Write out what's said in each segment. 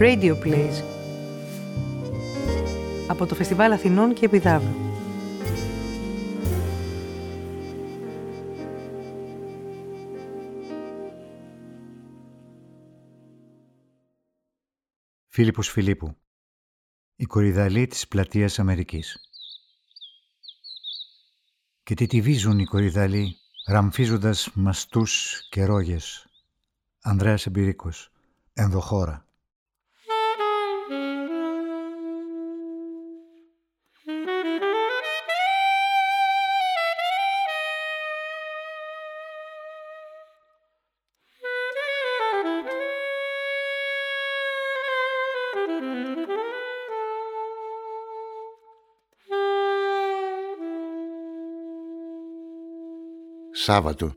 Radio Plays. Από το Φεστιβάλ Αθηνών και Επιδάβου. Φίλιππος Φιλίππου. Η κορυδαλή της πλατείας Αμερικής. Και τι τη βίζουν οι κορυδαλοί ραμφίζοντας μαστούς και ρόγες. Ανδρέας Εμπειρίκος. Ενδοχώρα Σάββατο.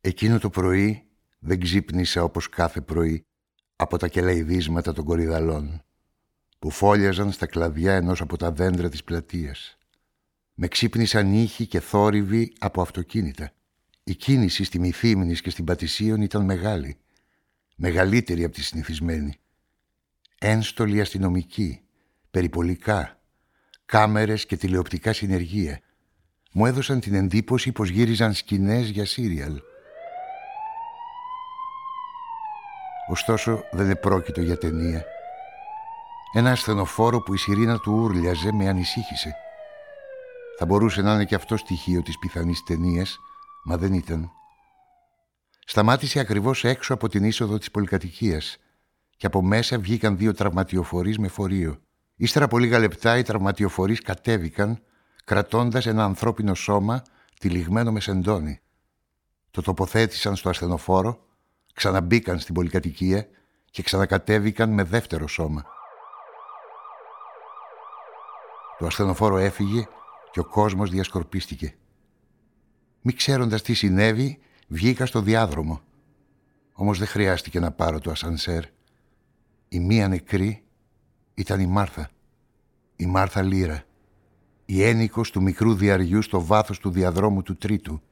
Εκείνο το πρωί δεν ξύπνησα όπως κάθε πρωί από τα κελαϊδίσματα των κορυδαλών που φόλιαζαν στα κλαδιά ενός από τα δέντρα της πλατείας. Με ξύπνησαν ήχοι και θόρυβοι από αυτοκίνητα. Η κίνηση στη Μυθύμνης και στην Πατησίων ήταν μεγάλη, μεγαλύτερη από τη συνηθισμένη. Ένστολοι αστυνομικοί, περιπολικά, κάμερες και τηλεοπτικά συνεργεία – μου έδωσαν την εντύπωση πως γύριζαν σκηνές για σύριαλ. Ωστόσο δεν επρόκειτο για ταινία. Ένα ασθενοφόρο που η σιρήνα του ούρλιαζε με ανησύχησε. Θα μπορούσε να είναι και αυτό στοιχείο της πιθανής ταινίας, μα δεν ήταν. Σταμάτησε ακριβώς έξω από την είσοδο της πολυκατοικίας και από μέσα βγήκαν δύο τραυματιοφορείς με φορείο. Ύστερα από λίγα λεπτά οι τραυματιοφορείς κατέβηκαν κρατώντας ένα ανθρώπινο σώμα τυλιγμένο με σεντόνι. Το τοποθέτησαν στο ασθενοφόρο, ξαναμπήκαν στην πολυκατοικία και ξανακατέβηκαν με δεύτερο σώμα. Το ασθενοφόρο έφυγε και ο κόσμος διασκορπίστηκε. Μη ξέροντας τι συνέβη, βγήκα στο διάδρομο. Όμως δεν χρειάστηκε να πάρω το ασανσέρ. Η μία νεκρή ήταν η Μάρθα. Η Μάρθα Λύρα η ένικος του μικρού διαριού στο βάθος του διαδρόμου του τρίτου,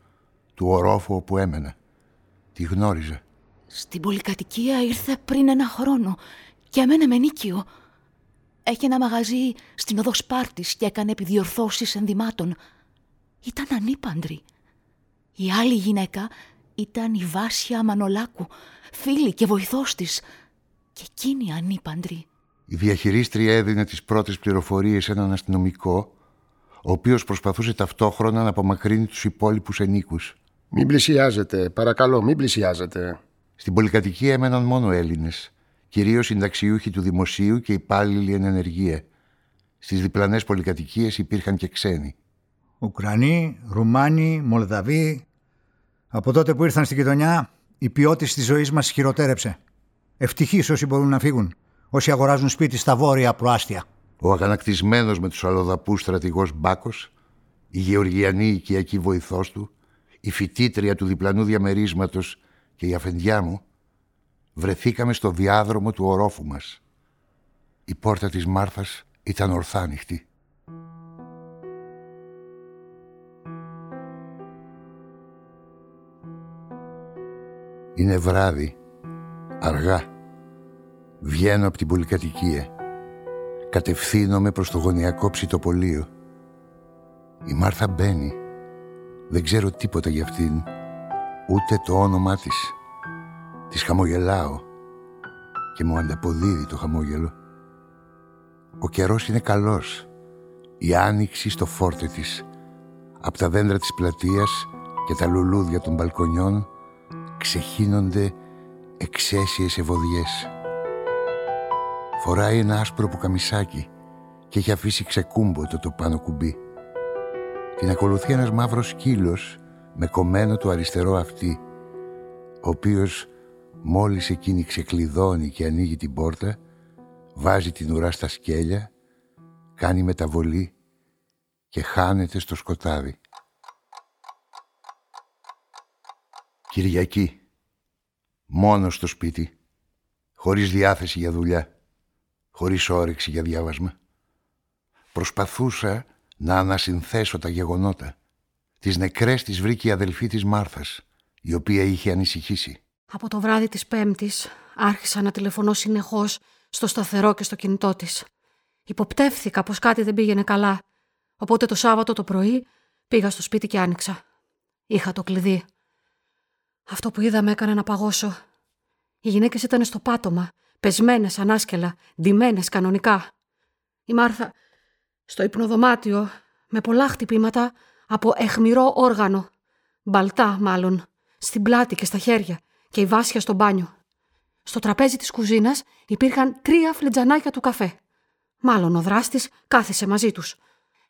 του ορόφου όπου έμενα. Τη γνώριζα. Στην πολυκατοικία ήρθε πριν ένα χρόνο και εμένα με νίκιο. Έχει ένα μαγαζί στην οδό Σπάρτης και έκανε επιδιορθώσεις ενδυμάτων. Ήταν ανήπαντρη. Η άλλη γυναίκα ήταν η Βάσια Μανολάκου, φίλη και βοηθός της. Και εκείνη ανήπαντρη. Η διαχειρίστρια έδινε τις πρώτες πληροφορίες σε έναν αστυνομικό ο οποίος προσπαθούσε ταυτόχρονα να απομακρύνει τους υπόλοιπους ενίκους. Μην πλησιάζετε, παρακαλώ, μην πλησιάζετε. Στην πολυκατοικία έμεναν μόνο Έλληνες, κυρίως συνταξιούχοι του δημοσίου και υπάλληλοι εν ενεργεία. Στις διπλανές πολυκατοικίες υπήρχαν και ξένοι. Ουκρανοί, Ρουμάνοι, Μολδαβοί. Από τότε που ήρθαν στην γειτονιά, η ποιότητα της ζωής μας χειροτέρεψε. Ευτυχείς όσοι μπορούν να φύγουν, όσοι αγοράζουν σπίτι στα βόρεια προάστια ο αγανακτισμένος με τους αλλοδαπούς στρατηγός Μπάκος, η γεωργιανή οικιακή βοηθός του, η φοιτήτρια του διπλανού διαμερίσματος και η αφεντιά μου, βρεθήκαμε στο διάδρομο του ορόφου μας. Η πόρτα της Μάρθας ήταν ορθάνυχτη. Είναι βράδυ, αργά. Βγαίνω από την πολυκατοικία. Κατευθύνομαι προς το γωνιακό ψητοπολείο. Η Μάρθα μπαίνει. Δεν ξέρω τίποτα για αυτήν. Ούτε το όνομά της. Της χαμογελάω. Και μου ανταποδίδει το χαμόγελο. Ο καιρός είναι καλός. Η άνοιξη στο φόρτε της. Από τα δέντρα της πλατείας και τα λουλούδια των μπαλκονιών ξεχύνονται εξαίσιες ευωδιές. Φοράει ένα άσπρο πουκαμισάκι και έχει αφήσει ξεκούμποτο το πάνω κουμπί. Την ακολουθεί ένας μαύρος σκύλος με κομμένο το αριστερό αυτή, ο οποίος μόλις εκείνη ξεκλειδώνει και ανοίγει την πόρτα, βάζει την ουρά στα σκέλια, κάνει μεταβολή και χάνεται στο σκοτάδι. Κυριακή. Μόνος στο σπίτι. Χωρίς διάθεση για δουλειά χωρίς όρεξη για διάβασμα. Προσπαθούσα να ανασυνθέσω τα γεγονότα. Τις νεκρές τις βρήκε η αδελφή της Μάρθας, η οποία είχε ανησυχήσει. Από το βράδυ της Πέμπτης Άρχισα να τηλεφωνώ συνεχώς στο σταθερό και στο κινητό της. Υποπτεύθηκα πως κάτι δεν πήγαινε καλά, οπότε το Σάββατο το πρωί πήγα στο σπίτι και άνοιξα. Είχα το κλειδί. Αυτό που είδα με έκανε να παγώσω. Οι γυναίκες ήταν στο πάτωμα, πεσμένες ανάσκελα, ντυμένες κανονικά. Η Μάρθα στο υπνοδωμάτιο με πολλά χτυπήματα από εχμηρό όργανο. Μπαλτά μάλλον, στην πλάτη και στα χέρια και η βάσια στο μπάνιο. Στο τραπέζι της κουζίνας υπήρχαν τρία φλιτζανάκια του καφέ. Μάλλον ο δράστης κάθισε μαζί τους.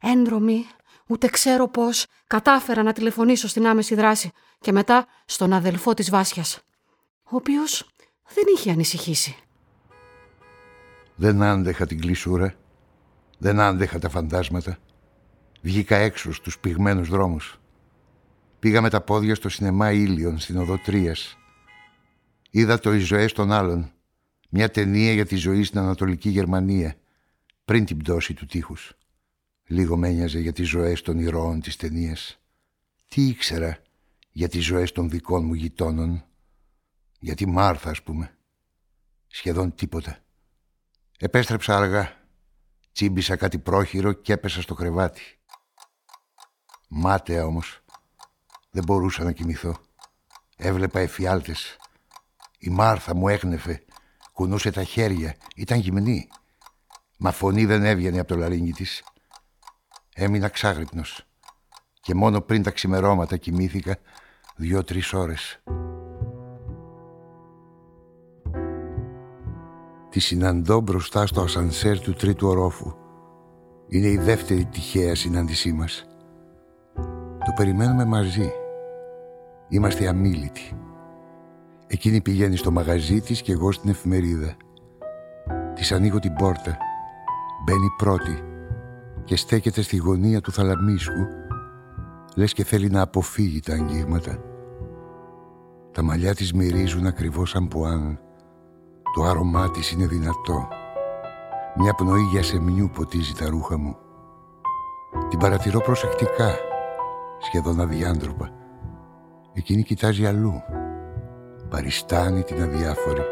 Έντρομη, ούτε ξέρω πώς, κατάφερα να τηλεφωνήσω στην άμεση δράση και μετά στον αδελφό της Βάσιας, ο οποίος δεν είχε ανησυχήσει. Δεν άντεχα την κλεισούρα, δεν άντεχα τα φαντάσματα. Βγήκα έξω στους πυγμένους δρόμους. Πήγα με τα πόδια στο σινεμά Ήλιον στην οδό Τρίας. Είδα το «Οι ζωές των άλλων», μια ταινία για τη ζωή στην Ανατολική Γερμανία, πριν την πτώση του τείχους. Λίγο με ένοιαζε για τις ζωές των ηρώων της ταινίας. Τι ήξερα για τις ζωές των δικών μου γειτόνων; Για τη Μάρθα, ας πούμε. Σχεδόν τίποτα. Επέστρεψα αργά. Τσίμπησα κάτι πρόχειρο και έπεσα στο κρεβάτι. Μάταια όμως. Δεν μπορούσα να κοιμηθώ. Έβλεπα εφιάλτες. Η Μάρθα μου έγνεφε. Κουνούσε τα χέρια. Ήταν γυμνή. Μα φωνή δεν έβγαινε από το λαρίνγκι της. Έμεινα ξάγρυπνος. Και μόνο πριν τα ξημερώματα κοιμήθηκα δύο-τρεις ώρες. Τη συναντώ μπροστά στο ασανσέρ του τρίτου ορόφου. Είναι η δεύτερη τυχαία συνάντησή μας. Το περιμένουμε μαζί. Είμαστε αμήλυτοι. Εκείνη πηγαίνει στο μαγαζί της και εγώ στην εφημερίδα. Της ανοίγω την πόρτα. Μπαίνει πρώτη και στέκεται στη γωνία του θαλαμίσκου λες και θέλει να αποφύγει τα αγγίγματα. Τα μαλλιά της μυρίζουν ακριβώς σαν πουάν. Το άρωμά της είναι δυνατό. Μια πνοή για σεμνιού ποτίζει τα ρούχα μου. Την παρατηρώ προσεκτικά, σχεδόν αδιάντροπα. Εκείνη κοιτάζει αλλού. Παριστάνει την αδιάφορη.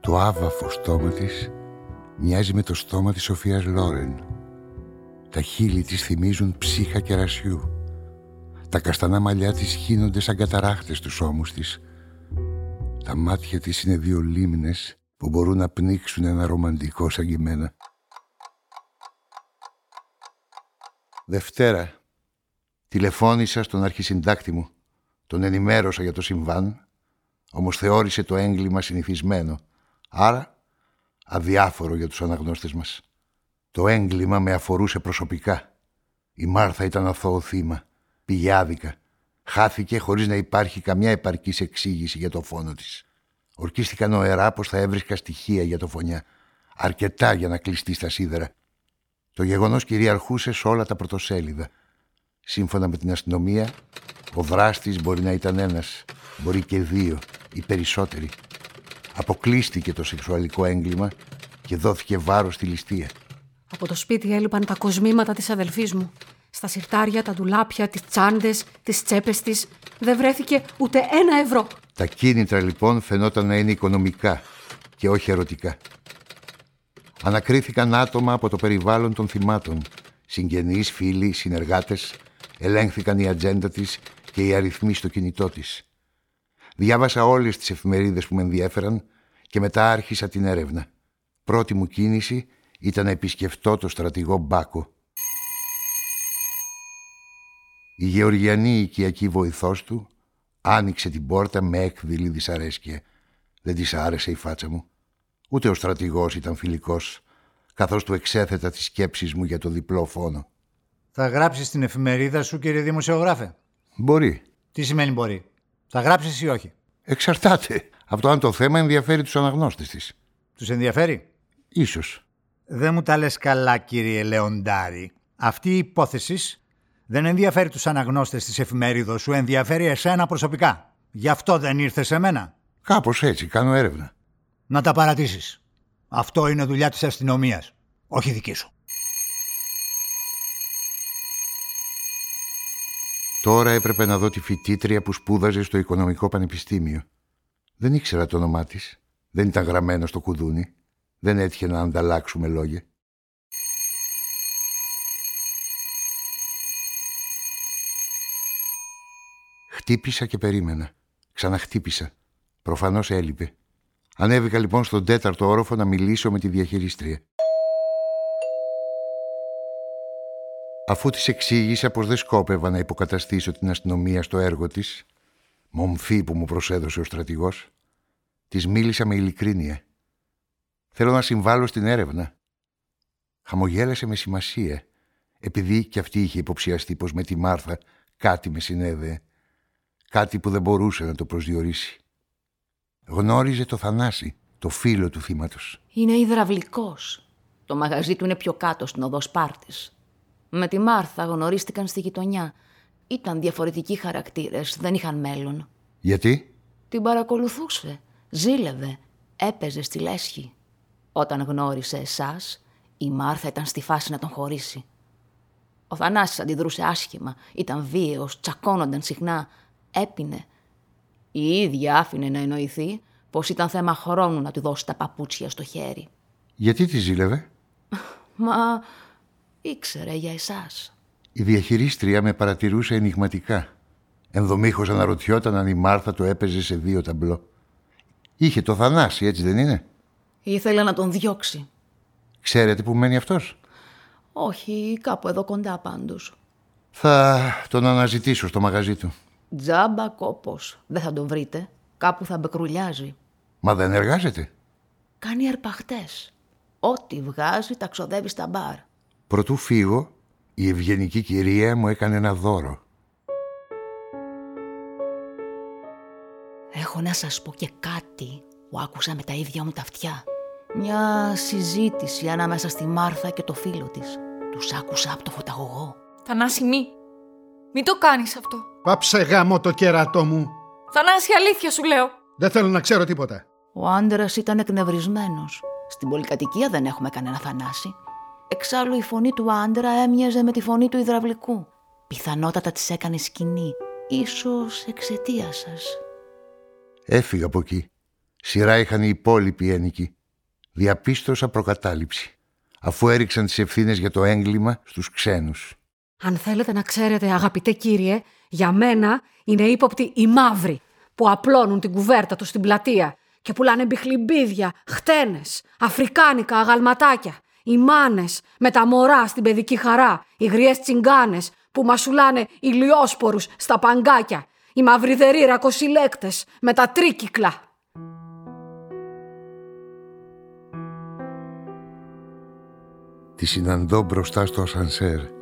Το άβαφο στόμα της μοιάζει με το στόμα της Σοφίας Λόρεν. Τα χείλη της θυμίζουν ψύχα κερασιού. Τα καστανά μαλλιά της χύνονται σαν καταράχτες στους ώμους της. Τα μάτια της είναι δύο λίμνες που μπορούν να πνίξουν ένα ρομαντικό σαν και εμένα. Δευτέρα. Τηλεφώνησα στον αρχισυντάκτη μου. Τον ενημέρωσα για το συμβάν, όμως θεώρησε το έγκλημα συνηθισμένο. Άρα, αδιάφορο για τους αναγνώστες μας. Το έγκλημα με αφορούσε προσωπικά. Η Μάρθα ήταν αθώο θύμα. Πήγε άδικα. Χάθηκε χωρίς να υπάρχει καμιά επαρκής εξήγηση για το φόνο της. Ορκίστηκα νοερά πως θα έβρισκα στοιχεία για το φωνιά. Αρκετά για να κλειστεί στα σίδερα. Το γεγονός κυριαρχούσε σε όλα τα πρωτοσέλιδα. Σύμφωνα με την αστυνομία, ο δράστης μπορεί να ήταν ένας, μπορεί και δύο ή περισσότεροι. Αποκλείστηκε το σεξουαλικό έγκλημα και δόθηκε βάρος στη ληστεία. Από το σπίτι έλειπαν τα κοσμήματα της αδελφής μου. Στα σιρτάρια, τα ντουλάπια, τις τσάντες, τις τσέπες της. Δεν βρέθηκε ούτε ένα ευρώ. Τα κίνητρα λοιπόν φαινόταν να είναι οικονομικά και όχι ερωτικά. Ανακρίθηκαν άτομα από το περιβάλλον των θυμάτων. Συγγενείς, φίλοι, συνεργάτες. Ελέγχθηκαν η ατζέντα της και οι αριθμοί στο κινητό της. Διάβασα όλες τις εφημερίδες που με ενδιέφεραν και μετά άρχισα την έρευνα. Πρώτη μου κίνηση ήταν να επισκεφτώ το στρατηγό Μπάκο. Η γεωργιανή οικιακή βοηθός του άνοιξε την πόρτα με έκδηλη δυσαρέσκεια. Δεν της άρεσε η φάτσα μου. Ούτε ο στρατηγός ήταν φιλικός, καθώς του εξέθετα τις σκέψεις μου για το διπλό φόνο. Θα γράψεις στην εφημερίδα σου, κύριε Δημοσιογράφε; Μπορεί. Τι σημαίνει μπορεί; Θα γράψεις ή όχι; Εξαρτάται. Αυτό αν το θέμα ενδιαφέρει τους αναγνώστες της. Τους ενδιαφέρει; Ίσως. Δεν μου τα λες καλά, κύριε Λεοντάρη. Αυτή η υπόθεση δεν ενδιαφέρει τους αναγνώστες της εφημερίδος σου, ενδιαφέρει εσένα προσωπικά. Γι' αυτό δεν ήρθες σε μένα. Κάπως έτσι, κάνω έρευνα. Να τα παρατήσεις. Αυτό είναι δουλειά της αστυνομίας. όχι δική σου. Τώρα έπρεπε να δω τη φοιτήτρια που σπούδαζε στο Οικονομικό Πανεπιστήμιο. Δεν ήξερα το όνομά της. Δεν ήταν γραμμένο στο κουδούνι. Δεν έτυχε να ανταλλάξουμε λόγια. Χτύπησα και περίμενα. Ξαναχτύπησα. Προφανώς έλειπε. Ανέβηκα λοιπόν στον τέταρτο όροφο να μιλήσω με τη διαχειρίστρια. Αφού της εξήγησα πως δεν σκόπευα να υποκαταστήσω την αστυνομία στο έργο της, μομφή που μου προσέδωσε ο στρατηγός, της μίλησα με ειλικρίνεια. Θέλω να συμβάλλω στην έρευνα. Χαμογέλασε με σημασία, επειδή κι αυτή είχε υποψιαστεί πως με τη Μάρθα κάτι με συνέδεε, κάτι που δεν μπορούσε να το προσδιορίσει. Γνώριζε το Θανάση, το φίλο του θύματος. Είναι υδραυλικός. Το μαγαζί του είναι πιο κάτω στην οδό Σπάρτης. Με τη Μάρθα γνωρίστηκαν στη γειτονιά. Ήταν διαφορετικοί χαρακτήρες, δεν είχαν μέλλον. Γιατί; Την παρακολουθούσε, ζήλευε, έπαιζε στη λέσχη. Όταν γνώρισε εσάς, η Μάρθα ήταν στη φάση να τον χωρίσει. Ο Θανάσης αντιδρούσε άσχημα, ήταν βίαιος, τσακώνονταν συχνά, έπινε. Η ίδια άφηνε να εννοηθεί πως ήταν θέμα χρόνου να του δώσει τα παπούτσια στο χέρι. Γιατί τη ζήλευε; Μα ήξερε για εσάς. Η διαχειρίστρια με παρατηρούσε ενηγματικά. Ενδομήχως αναρωτιόταν αν η Μάρθα το έπαιζε σε δύο ταμπλό. Είχε το Θανάση, έτσι δεν είναι; Ήθελε να τον διώξει. Ξέρετε που μένει αυτός; Όχι, κάπου εδώ κοντά πάντως. Θα τον αναζητήσω στο μαγαζί του. Τζάμπα κόπος. Δεν θα τον βρείτε. Κάπου θα μπεκρουλιάζει. Μα δεν εργάζεται. Κάνει αρπαχτές. Ό,τι βγάζει τα ξοδεύει στα μπαρ. Προτού φύγω, η ευγενική κυρία μου έκανε ένα δώρο. Έχω να σας πω και κάτι που άκουσα με τα ίδια μου τα αυτιά. Μια συζήτηση ανάμεσα στη Μάρθα και το φίλο της. Τους άκουσα από το φωταγωγό. Θανάση μη. Μην το κάνεις αυτό. Πάψε γάμο το κέρατό μου. Θανάση αλήθεια σου λέω. Δεν θέλω να ξέρω τίποτα. Ο άντρας ήταν εκνευρισμένος. Στην πολυκατοικία δεν έχουμε κανένα Θανάση. Εξάλλου η φωνή του άντρα έμοιαζε με τη φωνή του υδραυλικού. Πιθανότατα της έκανε σκηνή. Ίσως εξαιτία σας. Έφυγα από εκεί. Σειρά είχαν οι υπόλοιποι ένοικοι. Διαπίστωσα προκατάληψη. Αφού έριξαν τις ευθύνες για το έγκλημα στους ξένους. Αν θέλετε να ξέρετε, αγαπητέ κύριε, για μένα είναι ύποπτοι οι μαύροι που απλώνουν την κουβέρτα τους στην πλατεία και πουλάνε μπιχλιμπίδια, χτένες, αφρικάνικα αγαλματάκια, οι μάνες με τα μωρά στην παιδική χαρά, οι γριές τσιγκάνες που μασουλάνε ηλιόσπορους στα παγκάκια, οι μαυριδεροί ρακοσυλλέκτες με τα τρίκυκλα. Τη συναντώ μπροστά στο ασανσέρ.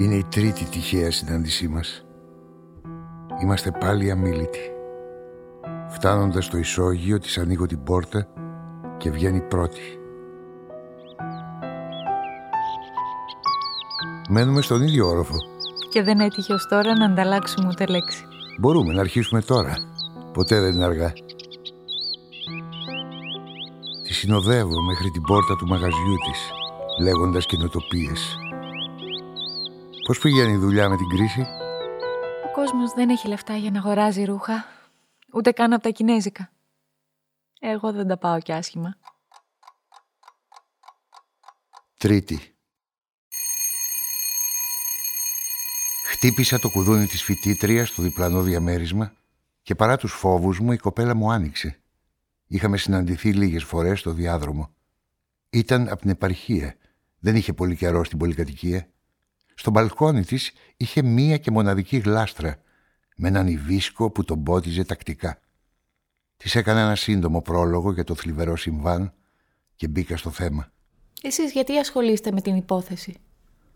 Είναι η τρίτη τυχαία συνάντησή μας. Είμαστε πάλι αμήλυτοι. Φτάνοντας στο ισόγειο της ανοίγω την πόρτα και βγαίνει πρώτη. Μένουμε στον ίδιο όροφο. Και δεν έτυχε ως τώρα να ανταλλάξουμε ούτε λέξη. Μπορούμε να αρχίσουμε τώρα. Ποτέ δεν είναι αργά. Τη συνοδεύω μέχρι την πόρτα του μαγαζιού της, λέγοντας καινοτοπίες. Πώς πηγαίνει η δουλειά με την κρίση; Ο κόσμος δεν έχει λεφτά για να αγοράζει ρούχα, ούτε καν από τα κινέζικα. Εγώ δεν τα πάω κι άσχημα. Τρίτη. Χτύπησα το κουδούνι της φοιτήτριας στο διπλανό διαμέρισμα και παρά τους φόβους μου η κοπέλα μου άνοιξε. Είχαμε συναντηθεί λίγες φορές στο διάδρομο. Ήταν από την επαρχία. Δεν είχε πολύ καιρό στην πολυκατοικία. Στο μπαλκόνι της είχε μία και μοναδική γλάστρα με έναν ιβίσκο που τον πότιζε τακτικά. Της έκανα ένα σύντομο πρόλογο για το θλιβερό συμβάν και μπήκα στο θέμα. Εσείς γιατί ασχολείστε με την υπόθεση;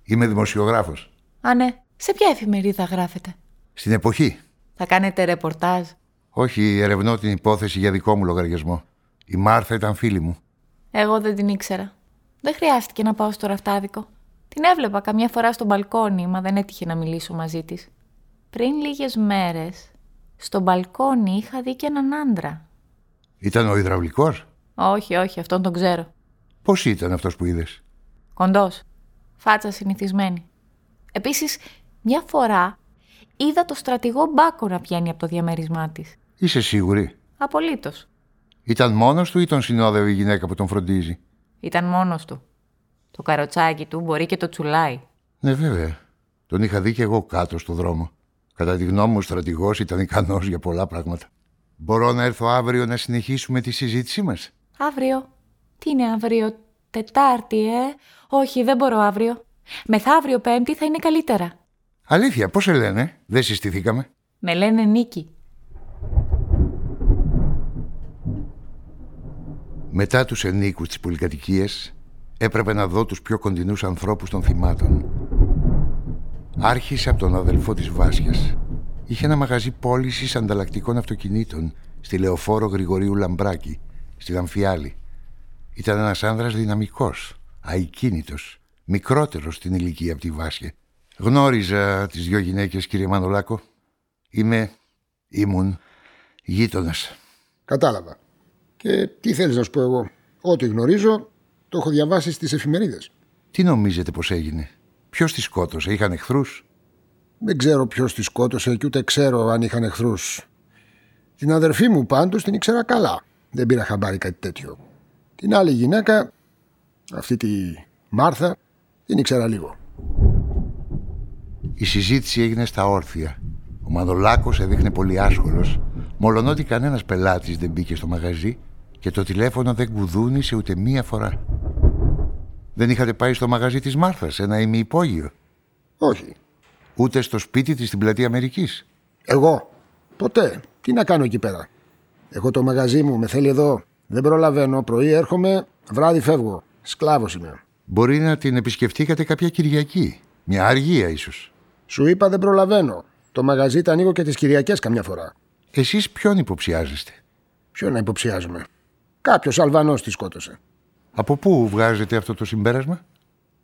Είμαι δημοσιογράφος. Α, ναι. Σε ποια εφημερίδα γράφετε; Στην εποχή. Θα κάνετε ρεπορτάζ; Όχι, ερευνώ την υπόθεση για δικό μου λογαριασμό. Η Μάρθα ήταν φίλη μου. Εγώ δεν την ήξερα. Δεν χρειάστηκε να πάω στο ραφτάδικο. Την έβλεπα καμιά φορά στο μπαλκόνι, μα δεν έτυχε να μιλήσω μαζί της. Πριν λίγες μέρες, στο μπαλκόνι είχα δει και έναν άντρα. Ήταν ο υδραυλικός; Όχι, όχι, αυτόν τον ξέρω. Πώς ήταν αυτός που είδες; Κοντός. Φάτσα συνηθισμένη. Επίσης, μια φορά είδα το στρατηγό Μπάκο να πιάνει από το διαμέρισμά της. Είσαι σίγουρη; Απολύτως. Ήταν μόνος του ή τον συνόδευε η γυναίκα που τον φροντίζει; Ήταν μόνος του. Το καροτσάκι του μπορεί και το τσουλάει. Ναι, βέβαια. Τον είχα δει και εγώ κάτω στο δρόμο. Κατά τη γνώμη μου, ο στρατηγός ήταν ικανός για πολλά πράγματα. Μπορώ να έρθω αύριο να συνεχίσουμε τη συζήτησή μας; Αύριο. Τι είναι αύριο, Τετάρτη, ε; Όχι, δεν μπορώ αύριο. Μεθαύριο Πέμπτη θα είναι καλύτερα. Αλήθεια, πώς σε λένε, δεν συστηθήκαμε. Με λένε Νίκη. Μετά τους ενίκους της πολυκατοικίας έπρεπε να δω τους πιο κοντινούς ανθρώπους των θυμάτων. Άρχισε από τον αδελφό της Βάσιας. Είχε ένα μαγαζί πώλησης ανταλλακτικών αυτοκινήτων στη Λεωφόρο Γρηγορίου Λαμπράκη, στη Δαμφιάλη. Ήταν ένας άνδρας δυναμικός, αικίνητος, μικρότερος στην ηλικία από τη Βάσια. Γνώριζα τις δυο γυναίκες, κύριε Μανολάκο. Είμαι, ήμουν, γείτονας. Κατάλαβα. Και τι θέλεις να σου πω εγώ; Ό,τι γνωρίζω το έχω διαβάσει στις εφημερίδες. Τι νομίζετε πως έγινε; Ποιος τη σκότωσε, είχαν εχθρούς; Δεν ξέρω ποιος τη σκότωσε και ούτε ξέρω αν είχαν εχθρούς. Την αδερφή μου πάντως την ήξερα καλά. Δεν πήρα χαμπάρι κάτι τέτοιο. Την άλλη γυναίκα, αυτή τη Μάρθα, την ήξερα λίγο. Η συζήτηση έγινε στα όρθια. Ο Μανολάκος έδειχνε πολύ άσχολος, μολονότι κανένας πελάτης δεν μπήκε στο μαγαζί και το τηλέφωνο δεν κουδούνισε ούτε μία φορά. Δεν είχατε πάει στο μαγαζί της Μάρθας, ένα ημιυπόγειο; Όχι. Ούτε στο σπίτι της στην πλατεία Αμερικής; Εγώ; Ποτέ. Τι να κάνω εκεί πέρα; Έχω το μαγαζί μου, με θέλει εδώ. Δεν προλαβαίνω. Πρωί έρχομαι, βράδυ φεύγω. Σκλάβος είμαι. Μπορεί να την επισκεφτήκατε κάποια Κυριακή. Μια αργία ίσως. Σου είπα δεν προλαβαίνω. Το μαγαζί τα ανοίγω και τις Κυριακές καμιά φορά. Εσείς ποιον υποψιάζεστε; Ποιον να υποψιάζομαι. Κάποιος Αλβανός τη σκότωσε. Από πού βγάζετε αυτό το συμπέρασμα;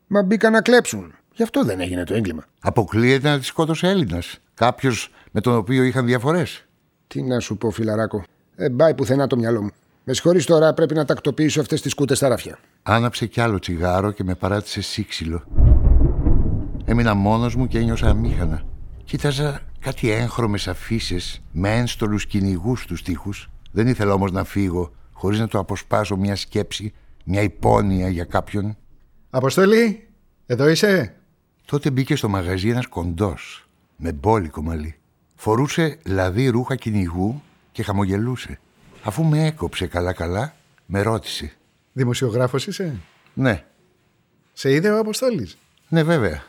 Μα μπήκαν να κλέψουν. Γι' αυτό δεν έγινε το έγκλημα. Αποκλείεται να τη σκότωσε Έλληνας. Κάποιος με τον οποίο είχαν διαφορές. Τι να σου πω, φιλαράκο. Δεν πάει πουθενά το μυαλό μου. Με συγχωρείς τώρα, πρέπει να τακτοποιήσω αυτές τις κούτες στα ράφια. Άναψε κι άλλο τσιγάρο και με παράτησε σύξυλο. Έμεινα μόνος μου και ένιωσα αμήχανα. Κοίταζα κάτι έγχρωμες αφήσει με ένστολου κυνηγούς στου τοίχους. Δεν ήθελα όμως να φύγω χωρίς να το αποσπάσω μια σκέψη, μια υπόνοια για κάποιον. Αποστολή, εδώ είσαι; Τότε μπήκε στο μαγαζί ένας κοντός, με μπόλικο μαλλί. Φορούσε λαδί ρούχα κυνηγού και χαμογελούσε. Αφού με έκοψε καλά-καλά, με ρώτησε. Δημοσιογράφος είσαι; Ναι, Σε είδε ο Αποστόλης; ναι βέβαια.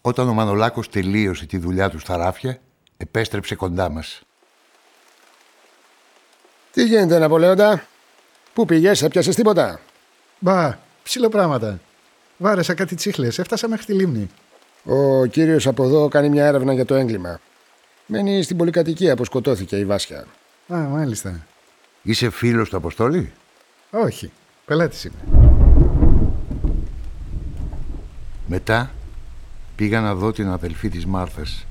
Όταν ο Μανολάκος τελείωσε τη δουλειά του στα ράφια, επέστρεψε κοντά μας. Τι γίνεται, Ναπολέοντα; Πού πήγες, έπιασες τίποτα; Μπα, ψηλό πράγματα. Βάρεσα κάτι τσίχλες, έφτασα μέχρι τη λίμνη. Ο κύριος από εδώ κάνει μια έρευνα για το έγκλημα. Μένει στην πολυκατοικία που σκοτώθηκε η Βάσια. Α, μάλιστα. Είσαι φίλος του Αποστόλη; Όχι, πελάτης είμαι. Μετά πήγα να δω την αδελφή της Μάρθας,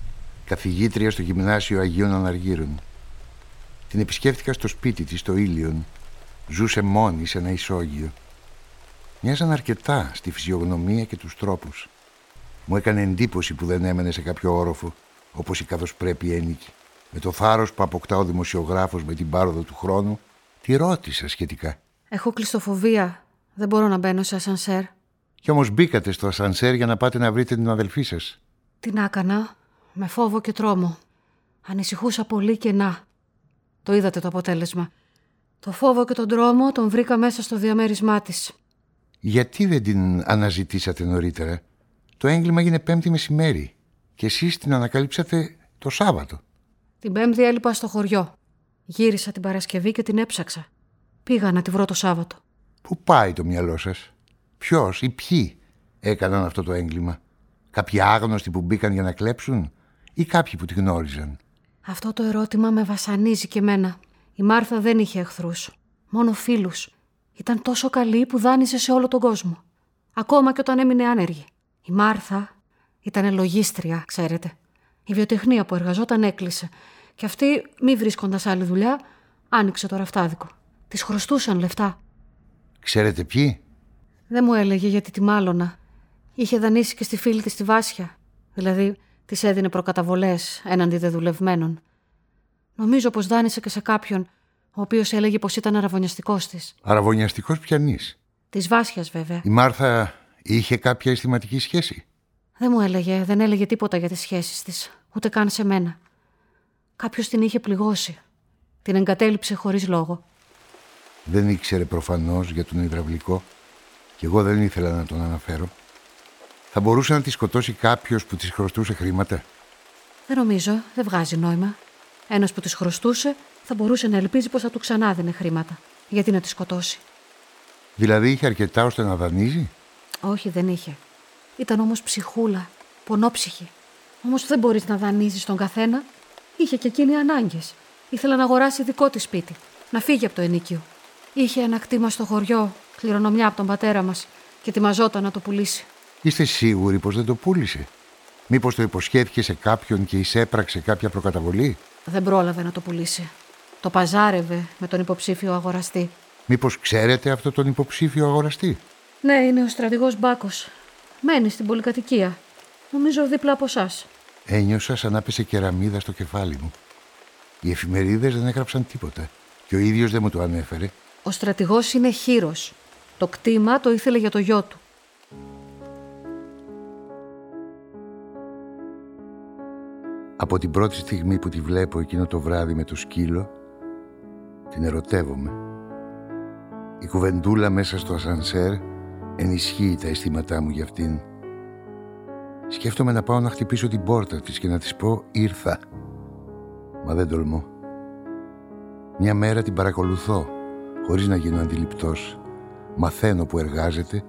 καθηγήτρια στο Γυμνάσιο Αγίων Αναργύρων. Την επισκέφτηκα στο σπίτι της, στο Ήλιον. Ζούσε μόνη σε ένα ισόγειο. Μοιάζαν αρκετά στη φυσιογνωμία και τους τρόπους. Μου έκανε εντύπωση που δεν έμενε σε κάποιο όροφο, όπως η καθώς πρέπει ένικη. Με το θάρρος που αποκτά ο δημοσιογράφος με την πάροδο του χρόνου, τη ρώτησα σχετικά. Έχω κλειστοφοβία. Δεν μπορώ να μπαίνω σε ασανσέρ. Κι όμως μπήκατε στο ασανσέρ για να πάτε να βρείτε την αδελφή σας. Τι να έκανα. Με φόβο και τρόμο. Ανησυχούσα πολύ και να. Το είδατε το αποτέλεσμα. Το φόβο και τον τρόμο τον βρήκα μέσα στο διαμέρισμά της. Γιατί δεν την αναζητήσατε νωρίτερα; Το έγκλημα έγινε πέμπτη μεσημέρι και εσείς την ανακαλύψατε το Σάββατο. Την Πέμπτη έλειπα στο χωριό. Γύρισα την Παρασκευή και την έψαξα. Πήγα να τη βρω το Σάββατο. Πού πάει το μυαλό σας; Ποιος ή ποιοι έκαναν αυτό το έγκλημα; Κάποιοι άγνωστοι που μπήκαν για να κλέψουν ή κάποιοι που τη γνώριζαν; Αυτό το ερώτημα με βασανίζει και εμένα. Η Μάρθα δεν είχε εχθρούς. Μόνο φίλους. Ήταν τόσο καλή που δάνεισε σε όλο τον κόσμο. Ακόμα και όταν έμεινε άνεργη. Η Μάρθα ήταν λογίστρια, ξέρετε. Η βιοτεχνία που εργαζόταν έκλεισε. Και αυτή, μη βρίσκοντας άλλη δουλειά, άνοιξε το ραφτάδικο. Τη χρωστούσαν λεφτά. Ξέρετε ποιοι; Δεν μου έλεγε γιατί τη μάλωνα. Είχε δανείσει και στη φίλη της τη Βάσια. Δηλαδή, της έδινε προκαταβολές έναντι δεδουλευμένων. Νομίζω πως δάνεισε και σε κάποιον ο οποίος έλεγε πως ήταν αραβωνιαστικός της. Αραβωνιαστικός πιανής; Της Βάσιας, βέβαια. Η Μάρθα είχε κάποια αισθηματική σχέση; Δεν μου έλεγε, δεν έλεγε τίποτα για τις σχέσεις της, ούτε καν σε μένα. Κάποιος την είχε πληγώσει. Την εγκατέλειψε χωρίς λόγο. Δεν ήξερε προφανώς για τον υδραυλικό και εγώ δεν ήθελα να τον αναφέρω. Θα μπορούσε να τη σκοτώσει κάποιος που της χρωστούσε χρήματα; Δεν νομίζω, δεν βγάζει νόημα. Ένας που τη χρωστούσε θα μπορούσε να ελπίζει πως θα του ξανά δίνει χρήματα. Γιατί να τη σκοτώσει; Δηλαδή είχε αρκετά ώστε να δανείζει; Όχι, δεν είχε. Ήταν όμως ψυχούλα, πονόψυχη. Όμως δεν μπορείς να δανείζεις τον καθένα. Είχε και εκείνη ανάγκες. Ήθελε να αγοράσει δικό της σπίτι, να φύγει από το ενίκιο. Είχε ένα κτήμα στο χωριό, κληρονομιά από τον πατέρα μας, και ετοιμαζόταν να το πουλήσει. Είστε σίγουροι πως δεν το πούλησε; Μήπως το υποσχέθηκε σε κάποιον και εισέπραξε κάποια προκαταβολή; Δεν πρόλαβε να το πουλήσει. Το παζάρευε με τον υποψήφιο αγοραστή. Μήπως ξέρετε αυτό τον υποψήφιο αγοραστή; Ναι, είναι ο στρατηγός Μπάκος. Μένει στην πολυκατοικία. Νομίζω δίπλα από εσάς. Ένιωσα σαν να πέσε κεραμίδα στο κεφάλι μου. Οι εφημερίδες δεν έγραψαν τίποτα. Και ο ίδιος δεν μου το ανέφερε. Ο στρατηγός είναι χείρος. Το κτήμα το ήθελε για το γιο του. Από την πρώτη στιγμή που τη βλέπω εκείνο το βράδυ με το σκύλο, την ερωτεύομαι. Η κουβεντούλα μέσα στο ασανσέρ ενισχύει τα αισθήματά μου για αυτήν. Σκέφτομαι να πάω να χτυπήσω την πόρτα της και να της πω «Ήρθα». Μα δεν τολμώ. Μια μέρα την παρακολουθώ, χωρίς να γίνω αντιληπτός. Μαθαίνω που εργάζεται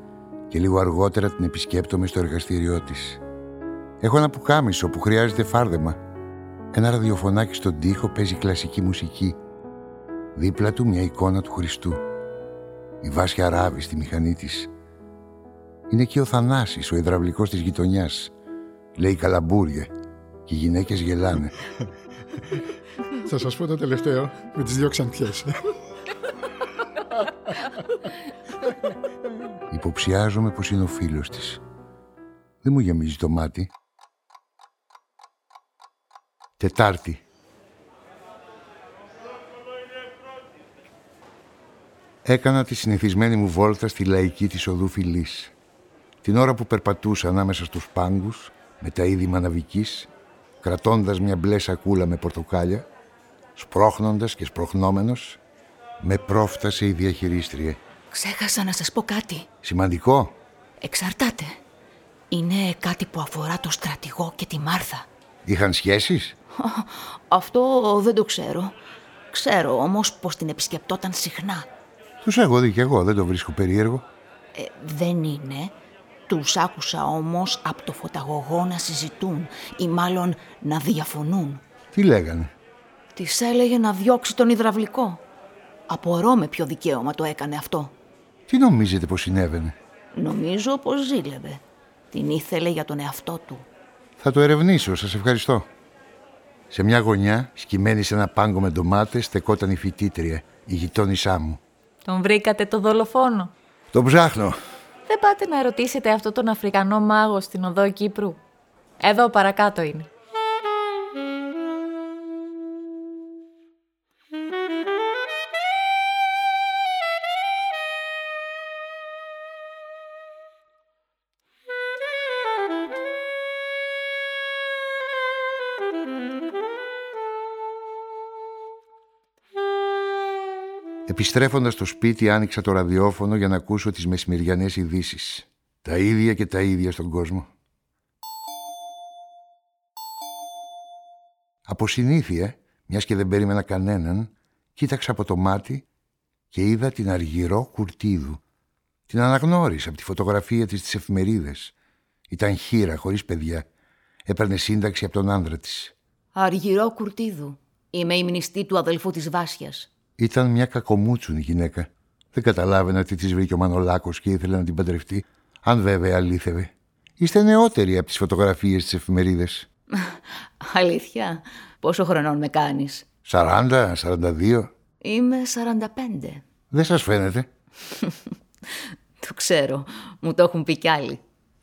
και λίγο αργότερα την επισκέπτομαι στο εργαστήριό της. Έχω ένα πουκάμισο που χρειάζεται φάρδεμα. Ένα ραδιοφωνάκι στον τοίχο παίζει κλασική μουσική. Δίπλα του μια εικόνα του Χριστού. Η Βάσια ράβει στη μηχανή της. Είναι και ο Θανάσης, ο υδραυλικός της γειτονιάς. Λέει καλαμπούρια και οι γυναίκες γελάνε. Θα σας πω το τελευταίο με τις δυο ξανθιές. Υποψιάζομαι πως είναι ο φίλος της. Δεν μου γεμίζει το μάτι. Τετάρτη. Έκανα τη συνηθισμένη μου βόλτα στη λαϊκή της οδού Φιλής. Την ώρα που περπατούσα ανάμεσα στους πάγκους, με τα είδη μαναβικής, κρατώντας μια μπλε σακούλα με πορτοκάλια, σπρώχνοντας και σπροχνόμενος, με πρόφτασε η διαχειρίστρια. Ξέχασα να σας πω κάτι. Σημαντικό. Εξαρτάται. Είναι κάτι που αφορά το στρατηγό και τη Μάρθα. Είχαν σχέσεις; Αυτό δεν το ξέρω. Ξέρω όμως πως την επισκεπτόταν συχνά. Τους έχω δει κι εγώ, δεν το βρίσκω περίεργο. Ε, δεν είναι. Τους άκουσα όμως από το φωταγωγό να συζητούν ή μάλλον να διαφωνούν. Τι λέγανε; Της έλεγε να διώξει τον υδραυλικό. Απορώ με ποιο δικαίωμα το έκανε αυτό. Τι νομίζετε πως συνέβαινε; Νομίζω πως ζήλευε. Την ήθελε για τον εαυτό του. Θα το ερευνήσω, σας ευχαριστώ. Σε μια γωνιά, σκυμμένη σε ένα πάγκο με ντομάτες, στεκόταν η φοιτήτρια, η γειτόνισά μου. Τον βρήκατε το δολοφόνο; Τον ψάχνω. Δεν πάτε να ρωτήσετε αυτό τον Αφρικανό μάγο στην οδό Κύπρου; Εδώ παρακάτω είναι. Επιστρέφοντας στο σπίτι άνοιξα το ραδιόφωνο για να ακούσω τις μεσημεριανές ειδήσεις. Τα ίδια και τα ίδια στον κόσμο. Από συνήθεια, μιας και δεν περίμενα κανέναν, κοίταξα από το μάτι και είδα την Αργυρό Κουρτίδου. Την αναγνώρισα από τη φωτογραφία της στις εφημερίδες. Ήταν χείρα, χωρίς παιδιά. Έπαιρνε σύνταξη από τον άνδρα της. Αργυρό Κουρτίδου. Είμαι η μνηστή του αδελφού της Βάσιας. Ήταν μια κακομούτσουνη γυναίκα. Δεν καταλάβαινα τι της βρήκε ο Μανολάκος και ήθελε να την παντρευτεί. Αν βέβαια αλήθευε. Είστε νεότεροι από τις φωτογραφίες της εφημερίδε. Αλήθεια. Πόσο χρονών με κάνεις; 40, 42. Είμαι 45. Δεν σας φαίνεται; το ξέρω. Μου το έχουν πει κι άλλοι.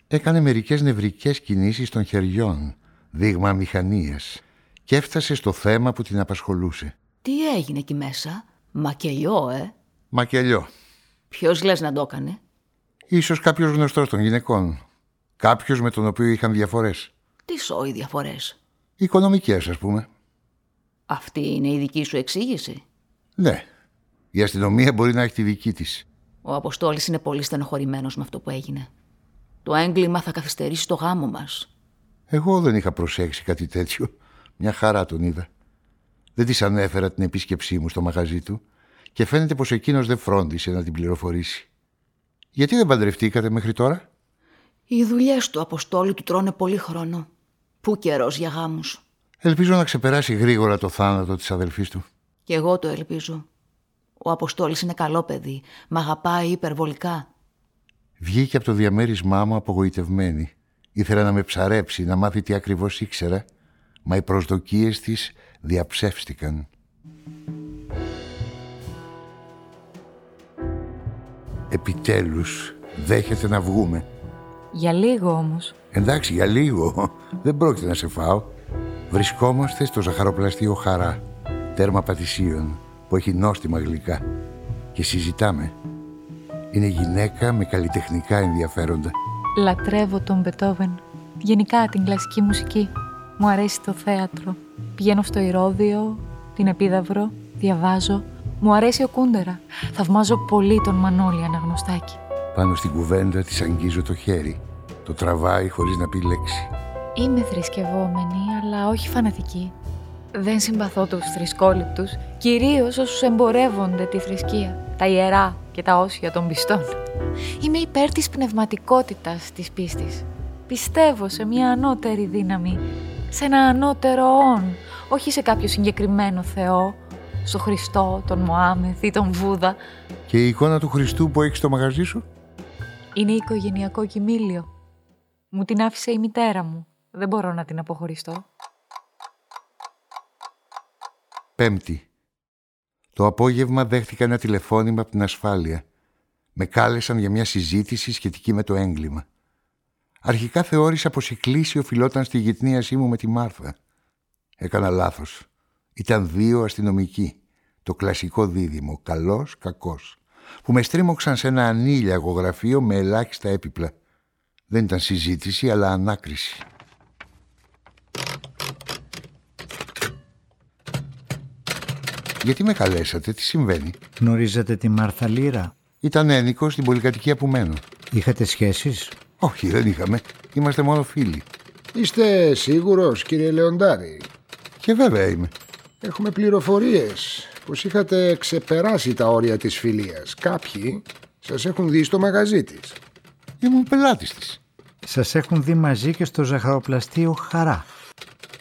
Έκανε μερικές νευρικές κινήσεις των χεριών. Δείγμα μηχανίας. Και έφτασε στο θέμα που την απασχολούσε. Τι έγινε εκεί μέσα; Μακελιό, ε. Μακελιό. Ποιος λες να το έκανε; Ίσως κάποιος γνωστός των γυναικών. Κάποιος με τον οποίο είχαν διαφορές. Τι σόι διαφορές; Οικονομικές, ας πούμε. Αυτή είναι η δική σου εξήγηση; Ναι. Η αστυνομία μπορεί να έχει τη δική της. Ο Αποστόλης είναι πολύ στενοχωρημένος με αυτό που έγινε. Το έγκλημα θα καθυστερήσει το γάμο μας. Εγώ δεν είχα προσέξει κάτι τέτοιο. Μια χαρά τον είδα. Δεν της ανέφερα την επίσκεψή μου στο μαγαζί του και φαίνεται πως εκείνος δεν φρόντισε να την πληροφορήσει. Γιατί δεν παντρευτήκατε μέχρι τώρα; Οι δουλειέ του Αποστόλη του τρώνε πολύ χρόνο. Πού καιρός για γάμους; Ελπίζω να ξεπεράσει γρήγορα το θάνατο της αδελφής του. Κι εγώ το ελπίζω. Ο Αποστόλης είναι καλό παιδί. Μ' αγαπάει υπερβολικά. Βγήκε από το διαμέρισμά μου απογοητευμένη. Ήθελα να με ψαρέψει, να μάθει τι ακριβώς ήξερα, μα οι προσδοκίες της διαψεύστηκαν. Επιτέλους δέχεται να βγούμε. Για λίγο όμως. Εντάξει, για λίγο. Δεν πρόκειται να σε φάω. Βρισκόμαστε στο ζαχαροπλαστείο Χαρά, τέρμα πατησίων, που έχει νόστιμα γλυκά. Και συζητάμε. Είναι γυναίκα με καλλιτεχνικά ενδιαφέροντα. Λατρεύω τον Μπετόβεν. Γενικά την κλασική μουσική. Μου αρέσει το θέατρο. Πηγαίνω στο Ηρώδιο, την Επίδαυρο, διαβάζω. Μου αρέσει ο Κούντερα. Θαυμάζω πολύ τον Μανώλη Αναγνωστάκη. Πάνω στην κουβέντα της αγγίζω το χέρι. Το τραβάει χωρίς να πει λέξη. Είμαι θρησκευόμενη, αλλά όχι φανατική. Δεν συμπαθώ τους θρησκόληπτους, κυρίως όσους εμπορεύονται τη θρησκεία, τα ιερά και τα όσια των πιστών. Είμαι υπέρ της πνευματικότητας της πίστης. Πιστεύω σε μια ανώτερη δύναμη, σε ένα ανώτερο όν, όχι σε κάποιο συγκεκριμένο Θεό, στο Χριστό, τον Μωάμεθ ή τον Βούδα. Και η εικόνα του Χριστού που έχεις στο μαγαζί σου; Είναι οικογενειακό κοιμήλιο. Μου την άφησε η μητέρα μου. Δεν μπορώ να την αποχωριστώ. Πέμπτη. Το απόγευμα δέχτηκα ένα τηλεφώνημα από την ασφάλεια. Με κάλεσαν για μια συζήτηση σχετική με το έγκλημα. Αρχικά θεώρησα πως η κλίση οφειλόταν στη γυτνίασή μου με τη Μάρθα. Έκανα λάθος. Ήταν δύο αστυνομικοί. Το κλασικό δίδυμο, καλός, κακός. Που με στρίμωξαν σε ένα ανήλιαγο γραφείο με ελάχιστα έπιπλα. Δεν ήταν συζήτηση, αλλά ανάκριση. Γιατί με καλέσατε, τι συμβαίνει; Γνωρίζετε τη Μάρθα Λύρα; Ήταν ένικος στην πολυκατοικία που μένω. Είχατε σχέσεις; Όχι, δεν είχαμε. Είμαστε μόνο φίλοι. Είστε σίγουρος κύριε Λεοντάρη; Και βέβαια είμαι. Έχουμε πληροφορίες πως είχατε ξεπεράσει τα όρια της φιλίας. Κάποιοι σας έχουν δει στο μαγαζί της. Ήμουν πελάτης της. Σας έχουν δει μαζί και στο ζαχαροπλαστείο Χαρά.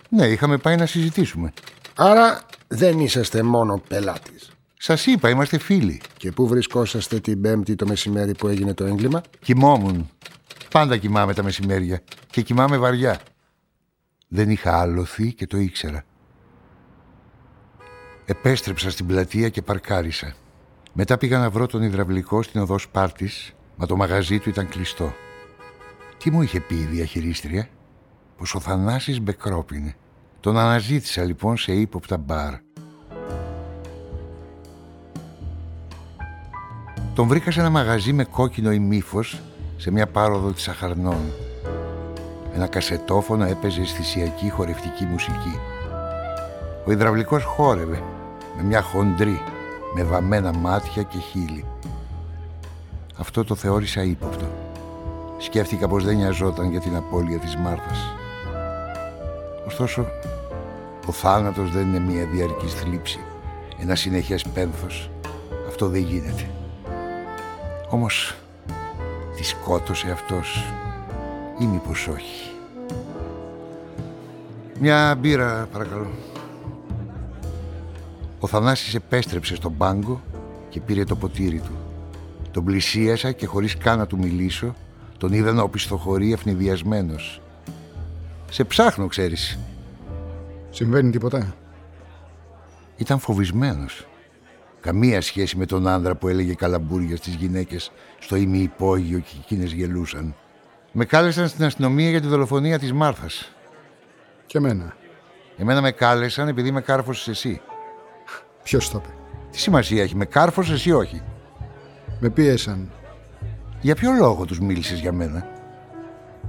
Ναι, είχαμε πάει να συζητήσουμε. Άρα δεν είσαστε μόνο πελάτης. Σας είπα, είμαστε φίλοι. Και πού βρισκόσαστε την Πέμπτη το μεσημέρι που έγινε το έγκλημα; Κοιμόμουν. Πάντα κοιμάμαι τα μεσημέρια και κοιμάμαι βαριά. Δεν είχα άλοθη και το ήξερα. Επέστρεψα στην πλατεία και παρκάρισα. Μετά πήγα να βρω τον υδραυλικό στην οδό Σπάρτης, μα το μαγαζί του ήταν κλειστό. Τι μου είχε πει η διαχειρίστρια, πως ο Θανάσης μπεκρόπινε. Τον αναζήτησα λοιπόν σε ύποπτα μπαρ. Τον βρήκα σε ένα μαγαζί με κόκκινο ημίφος σε μια πάροδο της Αχαρνών. Ένα κασετόφωνο έπαιζε αισθησιακή χορευτική μουσική. Ο υδραυλικός χόρευε με μια χοντρή, με βαμμένα μάτια και χείλη. Αυτό το θεώρησα ύποπτο. Σκέφτηκα πως δεν νοιαζόταν για την απώλεια της Μάρθας. Ωστόσο, ο θάνατος δεν είναι μια διαρκής θλίψη, ένα συνεχές πένθος. Αυτό δεν γίνεται. Όμως, της σκότωσε αυτός ή μήπως όχι. Μια μπύρα, παρακαλώ. Ο Θανάσης επέστρεψε στον πάγκο και πήρε το ποτήρι του. Τον πλησίασα και χωρίς καν να του μιλήσω, τον είδα να οπισθοχωρεί ευνηδιασμένος. Σε ψάχνω, ξέρεις. Συμβαίνει τίποτα; Ήταν φοβισμένος. Καμία σχέση με τον άνδρα που έλεγε καλαμπούρια στις γυναίκες στο ημιυπόγειο και εκείνες γελούσαν. Με κάλεσαν στην αστυνομία για τη δολοφονία της Μάρθας. Και εμένα. Εμένα με κάλεσαν επειδή με κάρφωσες εσύ. Ποιος το είπε; Τι σημασία έχει, με κάρφωσες ή όχι; Με πίεσαν. Για ποιο λόγο τους μίλησες για μένα;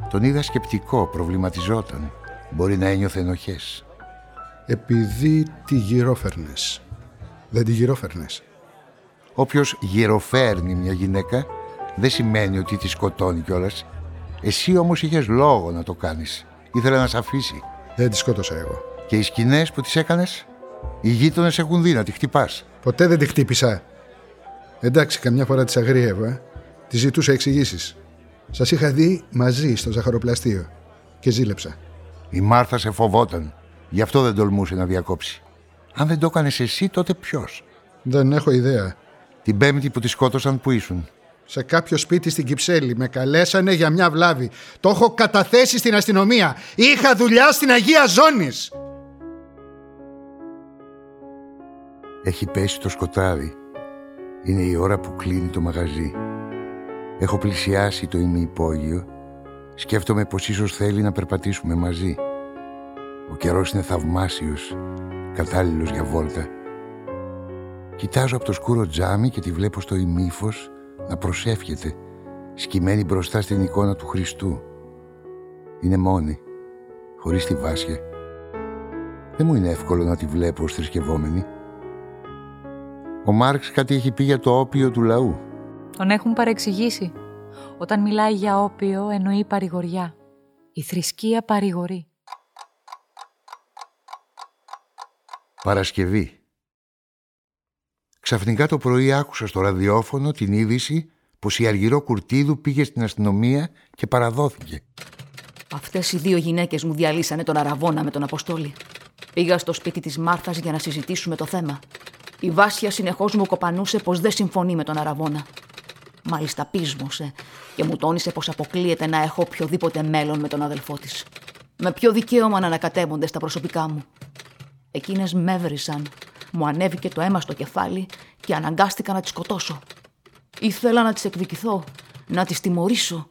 Τον είδα σκεπτικό, προβληματιζόταν. Μπορεί να ένιωθε ενοχές. Επειδή τη γυρόφερνες. Δεν τη γυρόφερνες. Όποιος γυροφέρνει μια γυναίκα δεν σημαίνει ότι τη σκοτώνει κιόλας. Εσύ όμως είχες λόγο να το κάνεις. Ήθελε να σε αφήσει. Δεν τη σκότωσα εγώ. Και οι σκηνές που τις έκανες, οι γείτονες έχουν δει να τη χτυπάς. Ποτέ δεν τη χτύπησα. Εντάξει, καμιά φορά της αγρίευα. ε. Της ζητούσα εξηγήσεις. Σας είχα δει μαζί στο ζαχαροπλαστείο και ζήλεψα. Η Μάρθα σε φοβόταν. Γι' αυτό δεν τολμούσε να διακόψει. Αν δεν το έκανες εσύ, τότε ποιος; Δεν έχω ιδέα. Την Πέμπτη που τη σκότωσαν, που ήσουν; Σε κάποιο σπίτι στην Κυψέλη με καλέσανε για μια βλάβη. Το έχω καταθέσει στην αστυνομία. Είχα δουλειά στην Αγία Ζώνης. Έχει πέσει το σκοτάδι. Είναι η ώρα που κλείνει το μαγαζί. Έχω πλησιάσει το ημιυπόγειο. Σκέφτομαι πως ίσως θέλει να περπατήσουμε μαζί. Ο καιρός είναι θαυμάσιος, κατάλληλος για βόλτα. Κοιτάζω από το σκούρο τζάμι και τη βλέπω στο ημίφος να προσεύχεται, σκυμμένη μπροστά στην εικόνα του Χριστού. Είναι μόνη, χωρίς τη βάσια. Δεν μου είναι εύκολο να τη βλέπω ως θρησκευόμενη. Ο Μάρξ κάτι έχει πει για το όπιο του λαού. Τον έχουν παρεξηγήσει. Όταν μιλάει για όπιο εννοεί παρηγοριά. Η θρησκεία παρηγορεί. Παρασκευή. Ξαφνικά το πρωί άκουσα στο ραδιόφωνο την είδηση πως η Αργυρό Κουρτίδου πήγε στην αστυνομία και παραδόθηκε. Αυτές οι δύο γυναίκες μου διαλύσανε τον Αραβόνα με τον Αποστόλη. Πήγα στο σπίτι της Μάρθας για να συζητήσουμε το θέμα. Η Βάσια συνεχώς μου κοπανούσε πως δεν συμφωνεί με τον Αραβόνα. Μάλιστα πείσμωσε και μου τόνισε πως αποκλείεται να έχω οποιοδήποτε μέλλον με τον αδελφό της. Με ποιο δικαίωμα να ανακατεύονται στα προσωπικά μου. Εκείνες με έβρισαν. Μου ανέβηκε το αίμα στο κεφάλι και αναγκάστηκα να τις σκοτώσω. Ήθελα να τις εκδικηθώ, να τις τιμωρήσω.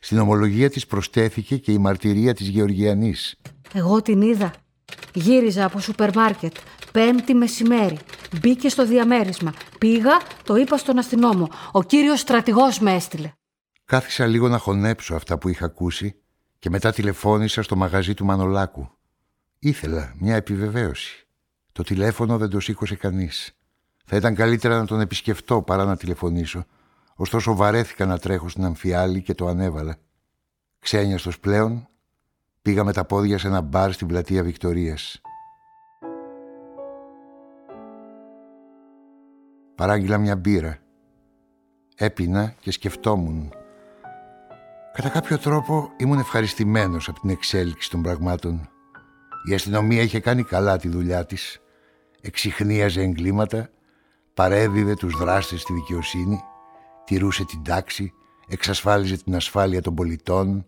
Στην ομολογία της προστέθηκε και η μαρτυρία της Γεωργιανής. Εγώ την είδα. Γύριζα από σούπερ μάρκετ. Πέμπτη μεσημέρι. Μπήκε στο διαμέρισμα. Πήγα, το είπα στον αστυνόμο. Ο κύριος στρατηγός με έστειλε. Κάθισα λίγο να χωνέψω αυτά που είχα ακούσει και μετά τηλεφώνησα στο μαγαζί του Μανολάκου. Ήθελα μια επιβεβαίωση. Το τηλέφωνο δεν το σήκωσε κανείς. Θα ήταν καλύτερα να τον επισκεφτώ παρά να τηλεφωνήσω. Ωστόσο βαρέθηκα να τρέχω στην αμφιάλη και το ανέβαλα. Ξένιαστος πλέον, πήγα με τα πόδια σε ένα μπαρ στην πλατεία Βικτορίας. Παράγγειλα μια μπύρα. Έπινα και σκεφτόμουν. Κατά κάποιο τρόπο ήμουν ευχαριστημένος από την εξέλιξη των πραγμάτων. Η αστυνομία είχε κάνει καλά τη δουλειά της. Εξυχνίαζε εγκλήματα, παρέδιδε τους δράστες στη δικαιοσύνη, τηρούσε την τάξη, εξασφάλιζε την ασφάλεια των πολιτών,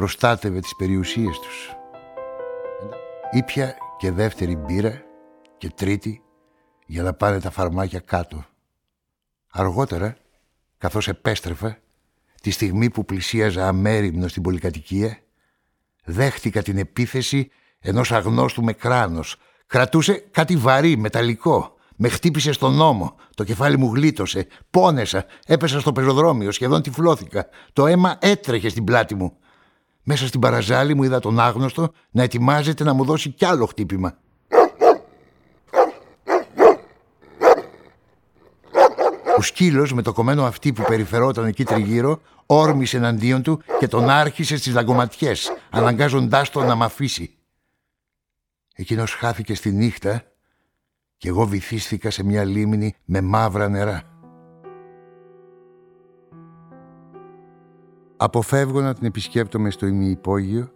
προστάτευε τις περιουσίες τους. Ήπια και δεύτερη μπύρα και τρίτη για να πάνε τα φαρμάκια κάτω. Αργότερα, καθώς επέστρεφα, τη στιγμή που πλησίαζα αμέριμνο στην πολυκατοικία, δέχτηκα την επίθεση ενός αγνώστου με κράνος. Κρατούσε κάτι βαρύ, μεταλλικό. Με χτύπησε στον νόμο. Το κεφάλι μου γλίτωσε. Πόνεσα. Έπεσα στο πεζοδρόμιο. Σχεδόν τυφλώθηκα. Το αίμα έτρεχε στην πλάτη μου. Μέσα στην παραζάλη μου είδα τον άγνωστο να ετοιμάζεται να μου δώσει κι άλλο χτύπημα. Ο σκύλος με το κομμένο αυτή που περιφερόταν εκεί τριγύρω όρμησε εναντίον του και τον άρχισε στις λαγκωματιές, αναγκάζοντάς τον να μ' αφήσει. Εκείνος χάθηκε στη νύχτα και εγώ βυθίστηκα σε μια λίμνη με μαύρα νερά. Αποφεύγω να την επισκέπτομαι στο ημιυπόγειο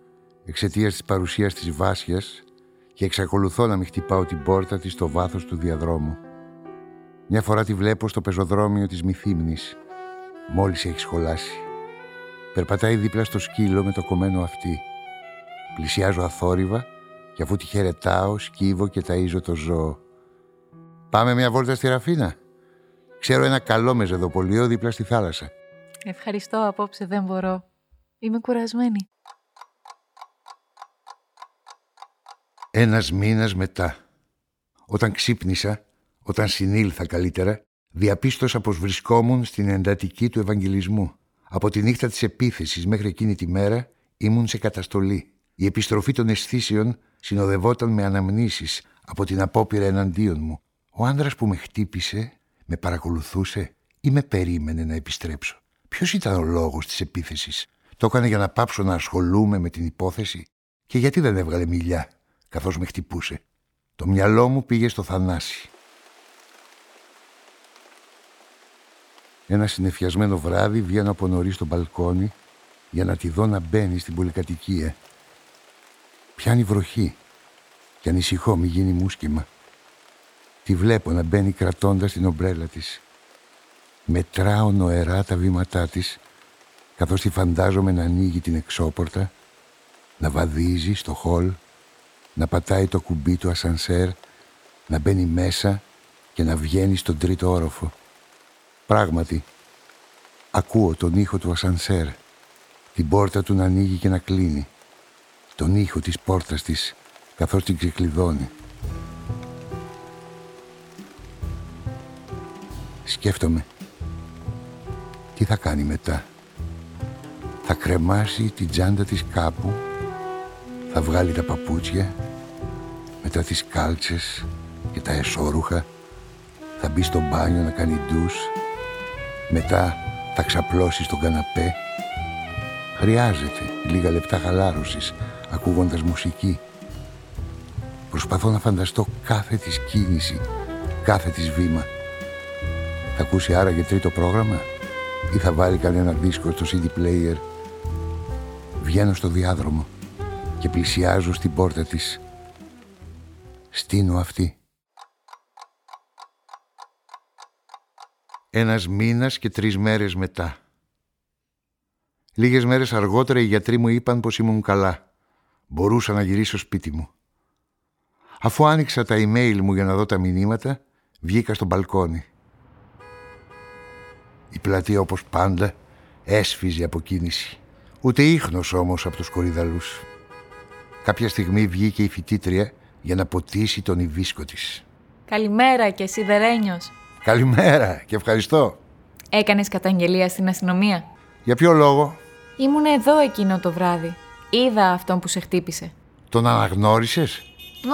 εξαιτίας της παρουσίας της Βάσιας και εξακολουθώ να μην χτυπάω την πόρτα της στο βάθος του διαδρόμου. Μια φορά τη βλέπω στο πεζοδρόμιο της Μυθύμνης. Μόλις έχει σχολάσει. Περπατάει δίπλα στο σκύλο με το κομμένο αυτή. Πλησιάζω αθόρυβα και αφού τη χαιρετάω, σκύβω και ταΐζω το ζώο. Πάμε μια βόλτα στη Ραφίνα. Ξέρω ένα καλό μεζεδοπολείο δίπλα στη θάλασσα. Ευχαριστώ, απόψε δεν μπορώ. Είμαι κουρασμένη. Ένας μήνας μετά, όταν ξύπνησα, Όταν συνήλθα καλύτερα, διαπίστωσα πως βρισκόμουν στην εντατική του Ευαγγελισμού. Από τη νύχτα της επίθεσης μέχρι εκείνη τη μέρα ήμουν σε καταστολή. Η επιστροφή των αισθήσεων συνοδευόταν με αναμνήσεις από την απόπειρα εναντίον μου. Ο άντρα που με χτύπησε με παρακολουθούσε ή με περίμενε να επιστρέψω. Ποιος ήταν ο λόγος της επίθεσης; Το έκανε για να πάψω να ασχολούμαι με την υπόθεση; Και γιατί δεν έβγαλε μιλιά καθώς με χτυπούσε; Το μυαλό μου πήγε στο Θανάση. Ένα συνεφιασμένο βράδυ βγαίνω από νωρίς στο μπαλκόνι για να τη δω να μπαίνει στην πολυκατοικία. Πιάνει βροχή και ανησυχώ μη γίνει μουσκημα. Τη βλέπω να μπαίνει κρατώντας την ομπρέλα της. Μετράω νοερά τα βήματά της καθώς τη φαντάζομαι να ανοίγει την εξώπορτα, να βαδίζει στο χολ, να πατάει το κουμπί του ασανσέρ, να μπαίνει μέσα και να βγαίνει στον τρίτο όροφο. Πράγματι, ακούω τον ήχο του ασανσέρ, την πόρτα του να ανοίγει και να κλείνει, τον ήχο της πόρτας της καθώς την ξεκλειδώνει. Σκέφτομαι, τι θα κάνει μετά; Θα κρεμάσει την τσάντα της κάπου, θα βγάλει τα παπούτσια, μετά τις κάλτσες και τα εσώρουχα, θα μπει στο μπάνιο να κάνει ντους, μετά θα ξαπλώσει στον καναπέ. Χρειάζεται λίγα λεπτά χαλάρωσης, ακούγοντας μουσική. Προσπαθώ να φανταστώ κάθε της κίνηση, κάθε της βήμα. Θα ακούσει άραγε τρίτο πρόγραμμα; Ή θα βάλει κανένα δίσκο στο CD player. Βγαίνω στο διάδρομο και πλησιάζω στην πόρτα της. Στείνω αυτή. Ένας μήνας και τρεις μέρες μετά. Λίγες μέρες αργότερα οι γιατροί μου είπαν πως ήμουν καλά. Μπορούσα να γυρίσω σπίτι μου. Αφού άνοιξα τα email μου για να δω τα μηνύματα, βγήκα στο μπαλκόνι. Η πλατεία όπως πάντα έσφιζε από κίνηση. Ούτε ίχνος όμως από τους κορυδαλούς. Κάποια στιγμή βγήκε η φοιτήτρια για να ποτίσει τον ιβίσκο της. Καλημέρα και εσύ Δερένιος. Καλημέρα και ευχαριστώ. Έκανες καταγγελία στην αστυνομία; Για ποιο λόγο; Ήμουν εδώ εκείνο το βράδυ. Είδα αυτόν που σε χτύπησε. Τον αναγνώρισες;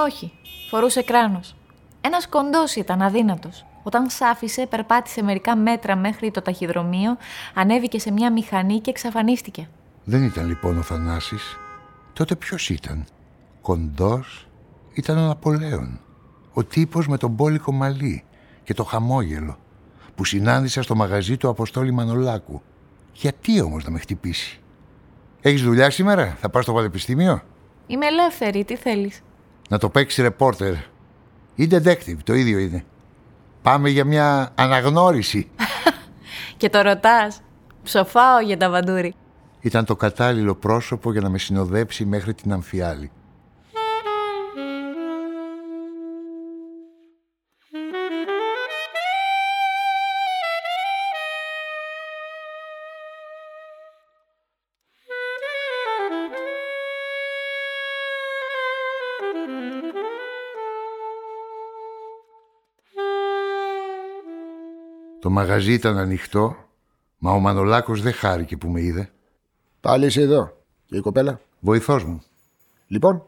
Όχι. Φορούσε κράνος. Ένας κοντός ήταν αδύνατος. Όταν σ' άφησε, περπάτησε μερικά μέτρα μέχρι το ταχυδρομείο, ανέβηκε σε μια μηχανή και εξαφανίστηκε. Δεν ήταν λοιπόν ο Θανάσης. Τότε ποιος ήταν; Κοντός ήταν ο Ναπολέον. Ο τύπος με τον μπόλικο μαλλί και το χαμόγελο που συνάντησα στο μαγαζί του Αποστόλη Μανολάκου. Γιατί όμως να με χτυπήσει; Έχεις δουλειά σήμερα, θα πας στο πανεπιστήμιο; Είμαι ελεύθερη, τι θέλεις; Να το παίξεις ρεπόρτερ. Ή detective, το ίδιο είναι. Πάμε για μια αναγνώριση. και το ρωτάς. Ψοφάω για τα βαντούρι. Ήταν το κατάλληλο πρόσωπο για να με συνοδέψει μέχρι την Αμφιάλη. Το μαγαζί ήταν ανοιχτό, μα ο Μανολάκος δεν χάρηκε που με είδε. Πάλι είσαι εδώ. Και η κοπέλα; Βοηθός μου. Λοιπόν;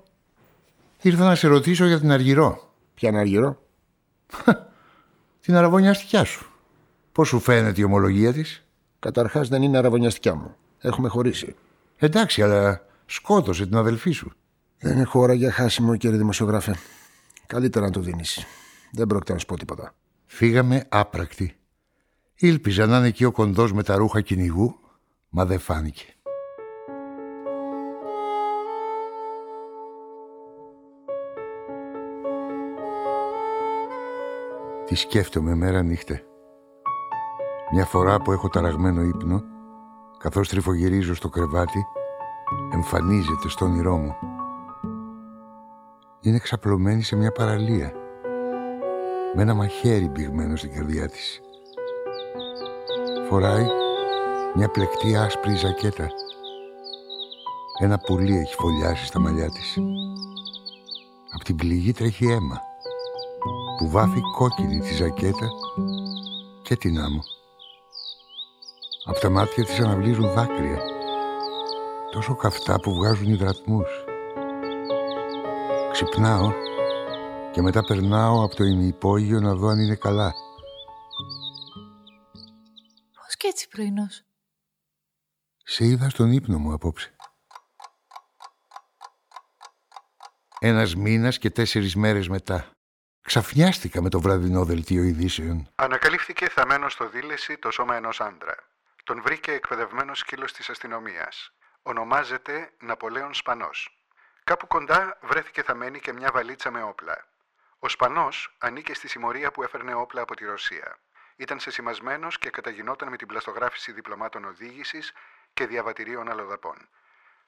Ήρθα να σε ρωτήσω για την Αργυρό. Ποια είναι Αργυρό; την αραβωνιαστικιά σου. Πώς σου φαίνεται η ομολογία της; Καταρχάς δεν είναι αραβωνιαστικιά μου. Έχουμε χωρίσει. Εντάξει, αλλά σκότωσε την αδελφή σου. Δεν έχω ώρα για χάσιμο, κύριε δημοσιογράφε. Καλύτερα να το δίνεις. Δεν πρόκειται να σου πω τίποτα. Φύγαμε άπρακτοι. Ήλπιζα να είναι εκεί ο κοντός με τα ρούχα κυνηγού, μα δεν φάνηκε. Τι σκέφτομαι μέρα νύχτα. Μια φορά που έχω ταραγμένο ύπνο, καθώς τριφογυρίζω στο κρεβάτι, εμφανίζεται στο όνειρό μου. Είναι ξαπλωμένη σε μια παραλία, με ένα μαχαίρι μπηγμένο στην καρδιά της. Φοράει μια πλεκτή άσπρη ζακέτα. Ένα πουλί έχει φωλιάσει στα μαλλιά της. Απ' την πληγή τρέχει αίμα που βάφει κόκκινη τη ζακέτα και την άμμο. Από τα μάτια της αναβλύζουν δάκρυα, τόσο καυτά που βγάζουν υδρατμούς. Ξυπνάω και μετά περνάω από το ημιυπόγειο να δω αν είναι καλά. Πρωινός. Σε είδα στον ύπνο μου απόψε. Ένας μήνας και τέσσερις μέρες μετά. Ξαφνιάστηκα με το βραδινό δελτίο ειδήσεων. Ανακαλύφθηκε θαμένο στο δίλεση το σώμα ενός άντρα. Τον βρήκε εκπαιδευμένος σκύλος της αστυνομίας. Ονομάζεται Ναπολέον Σπανός. Κάπου κοντά βρέθηκε θαμένη και μια βαλίτσα με όπλα. Ο Σπανός ανήκε στη συμμορία που έφερνε όπλα από τη Ρωσία. Ήταν σεσημασμένος και καταγινόταν με την πλαστογράφηση διπλωμάτων οδήγησης και διαβατηρίων αλλοδαπών.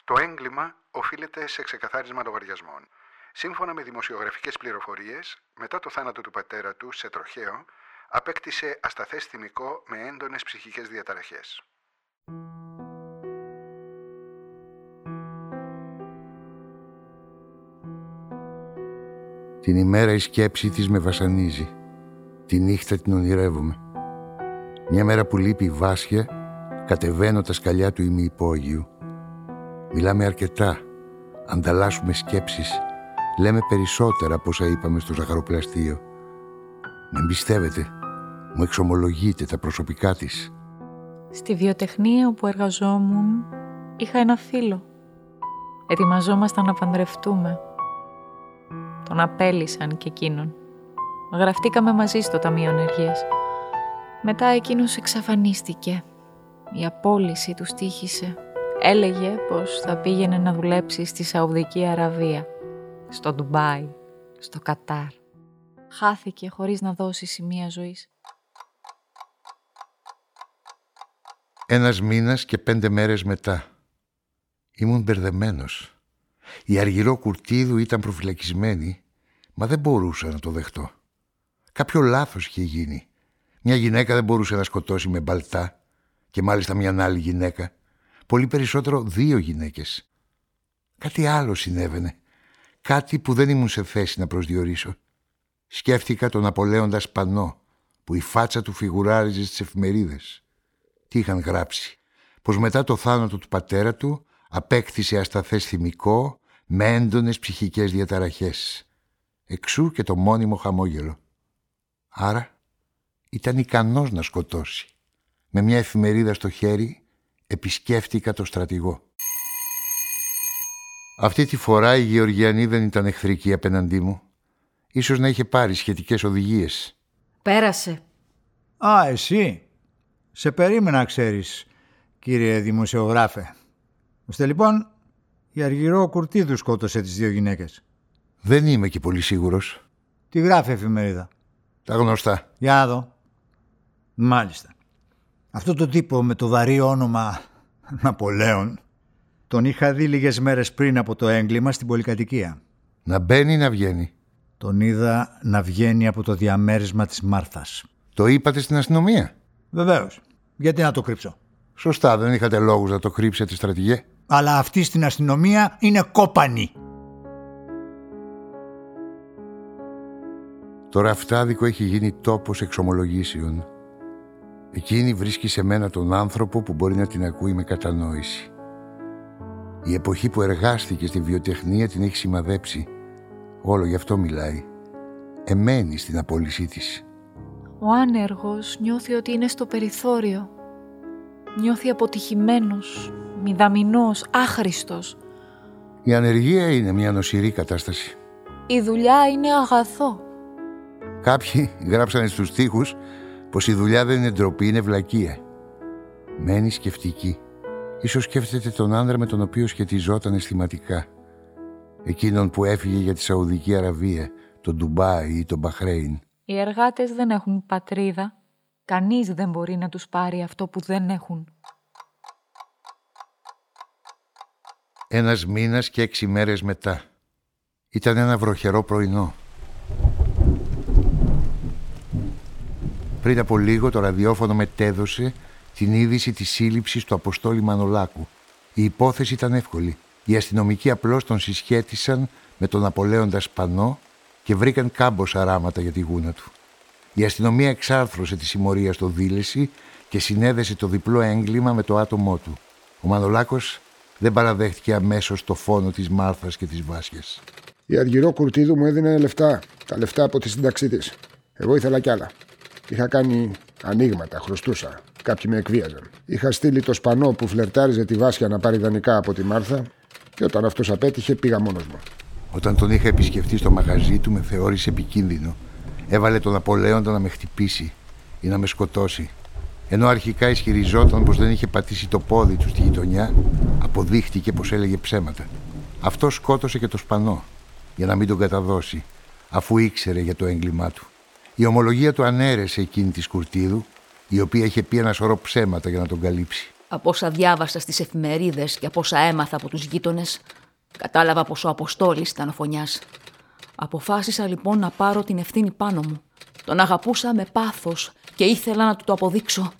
Το έγκλημα οφείλεται σε ξεκαθάρισμα λογαριασμών. Σύμφωνα με δημοσιογραφικές πληροφορίες, μετά το θάνατο του πατέρα του σε τροχαίο, απέκτησε ασταθές θυμικό με έντονες ψυχικές διαταραχές. Την ημέρα η σκέψη της με βασανίζει. Τη νύχτα την ονειρεύομαι. Μια μέρα που λείπει η Βάσια, κατεβαίνω τα σκαλιά του ημιυπόγειου. Μιλάμε αρκετά, ανταλλάσσουμε σκέψεις, λέμε περισσότερα από όσα είπαμε στο ζαχαροπλαστείο. Με εμπιστεύεται, μου εξομολογείται τα προσωπικά της. Στη βιοτεχνία όπου εργαζόμουν είχα ένα φίλο. Ετοιμαζόμασταν να παντρευτούμε. Τον απέλησαν και εκείνον. Γραφτήκαμε μαζί στο Ταμείο Ενεργείας. Μετά εκείνος εξαφανίστηκε. Η απόλυση του στήχησε. Έλεγε πως θα πήγαινε να δουλέψει στη Σαουδική Αραβία, στο Ντουμπάι, στο Κατάρ. Χάθηκε χωρίς να δώσει σημεία ζωής. Ένας μήνας και πέντε μέρες μετά. Ήμουν μπερδεμένος. Η αργυρό κουρτίδου ήταν προφυλακισμένη, μα δεν μπορούσα να το δεχτώ. Κάποιο λάθος είχε γίνει. Μια γυναίκα δεν μπορούσε να σκοτώσει με μπαλτά και μάλιστα μια άλλη γυναίκα. Πολύ περισσότερο δύο γυναίκες. Κάτι άλλο συνέβαινε. Κάτι που δεν ήμουν σε θέση να προσδιορίσω. Σκέφτηκα τον Απολέοντα Σπανό, που η φάτσα του φιγουράριζε στις εφημερίδες. Τι είχαν γράψει. Πως μετά το θάνατο του πατέρα του απέκτησε ασταθές θυμικό με έντονες ψυχικές διαταραχές. Εξού και το μόνιμο χαμόγελο. Άρα ήταν ικανός να σκοτώσει. Με μια εφημερίδα στο χέρι επισκέφτηκα το στρατηγό. Αυτή τη φορά η Γεωργιανή δεν ήταν εχθρική απέναντί μου. Ίσως να είχε πάρει σχετικές οδηγίες. Πέρασε. Α, εσύ. Σε περίμενα, ξέρεις, κύριε δημοσιογράφε. Ώστε λοιπόν, η Αργυρό Κουρτίδου σκότωσε τις δύο γυναίκες. Δεν είμαι και πολύ σίγουρος. Τι γράφει η εφημερίδα; Τα γνωστά. Για να δω. Μάλιστα. Αυτό το τύπο με το βαρύ όνομα Ναπολέον τον είχα δει λίγες μέρες πριν από το έγκλημα στην πολυκατοικία. Να μπαίνει ή να βγαίνει; Τον είδα να βγαίνει από το διαμέρισμα της Μάρθας. Το είπατε στην αστυνομία; Βεβαίως. Γιατί να το κρύψω; Σωστά, δεν είχατε λόγους να το κρύψετε, στρατηγέ. Αλλά αυτή στην αστυνομία είναι κόπανη. Το ραφτάδικο έχει γίνει τόπος εξομολογήσεων. Εκείνη βρίσκει σε μένα τον άνθρωπο που μπορεί να την ακούει με κατανόηση. Η εποχή που εργάστηκε στη βιοτεχνία την έχει σημαδέψει. Όλο γι' αυτό μιλάει. Εμένει στην απόλυσή της. Ο άνεργος νιώθει ότι είναι στο περιθώριο. Νιώθει αποτυχημένος, μηδαμινός, άχρηστος. Η ανεργία είναι μια νοσηρή κατάσταση. Η δουλειά είναι αγαθό. Κάποιοι γράψανε στους στίχους πως η δουλειά δεν είναι ντροπή, είναι βλακεία. Μένει σκεφτική. Ίσως σκέφτεται τον άνδρα με τον οποίο σχετιζόταν αισθηματικά. Εκείνον που έφυγε για τη Σαουδική Αραβία, τον Ντουμπάι ή τον Μπαχρέιν. Οι εργάτες δεν έχουν πατρίδα. Κανείς δεν μπορεί να τους πάρει αυτό που δεν έχουν. Ένας μήνας και έξι μέρες μετά. Ήταν ένα βροχερό πρωινό. Πριν από λίγο το ραδιόφωνο μετέδωσε την είδηση της σύλληψης του Αποστόλη Μανολάκου. Η υπόθεση ήταν εύκολη. Οι αστυνομικοί απλώς τον συσχέτισαν με τον Απολέοντα Σπανό και βρήκαν κάμποσα ράματα για τη γούνα του. Η αστυνομία εξάρθρωσε τη συμμορία στο δίλεση και συνέδεσε το διπλό έγκλημα με το άτομό του. Ο Μανολάκος δεν παραδέχτηκε αμέσως το φόνο της Μάρθας και της Βάσιας. Η Αργυρό Κουρτίδου μου έδινε λεφτά. Τα λεφτά από τη σύνταξή της. Εγώ ήθελα κι άλλα. Είχα κάνει ανοίγματα, χρωστούσα. Κάποιοι με εκβίαζαν. Είχα στείλει το σπανό που φλερτάριζε τη Βάσια να πάρει δανεικά από τη Μάρθα και όταν αυτός απέτυχε πήγα μόνος μου. Όταν τον είχα επισκεφτεί στο μαγαζί του, με θεώρησε επικίνδυνο. Έβαλε τον Απολέοντα να με χτυπήσει ή να με σκοτώσει. Ενώ αρχικά ισχυριζόταν πως δεν είχε πατήσει το πόδι του στη γειτονιά, αποδείχτηκε πως έλεγε ψέματα. Αυτό σκότωσε και το σπανό, για να μην τον καταδώσει, αφού ήξερε για το έγκλημά του. Η ομολογία του ανέρεσε εκείνη τη Κουρτίδου, η οποία είχε πει ένα σωρό ψέματα για να τον καλύψει. Από όσα διάβασα στις εφημερίδες και από όσα έμαθα από τους γείτονες, κατάλαβα πως ο Αποστόλης ήταν ο φωνιάς. Αποφάσισα λοιπόν να πάρω την ευθύνη πάνω μου. Τον αγαπούσα με πάθος και ήθελα να του το αποδείξω.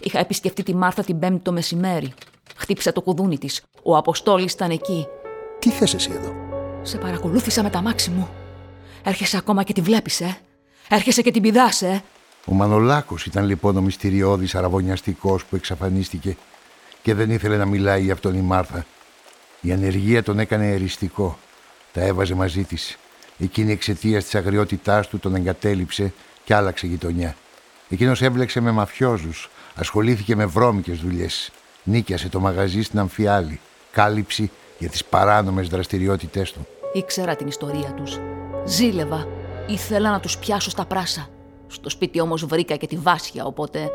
Είχα επισκεφτεί τη Μάρθα την Πέμπτη το μεσημέρι. Χτύπησα το κουδούνι της. Ο Αποστόλης ήταν εκεί. Τι θες εσύ εδώ; Σε παρακολούθησα με τα μάξι μου. Έρχεσαι ακόμα και τη βλέπεις, ε; Έρχεσαι και την πηδάς, ε. Ο Μανολάκος ήταν λοιπόν ο μυστηριώδης αραβωνιαστικός που εξαφανίστηκε και δεν ήθελε να μιλάει για αυτόν η Μάρθα. Η ανεργία τον έκανε εριστικό. Τα έβαζε μαζί της. Εκείνη εξαιτίας της αγριότητάς του τον εγκατέλειψε και άλλαξε γειτονιά. Εκείνος έβλεξε με μαφιόζους, ασχολήθηκε με βρώμικες δουλειές. Νίκιασε το μαγαζί στην Αμφιάλη. Κάλυψη για τις παράνομες δραστηριότητές του. Ήξερα την ιστορία τους. Ζήλευα. Ήθελα να τους πιάσω στα πράσα. Στο σπίτι όμως βρήκα και τη Βάσια, οπότε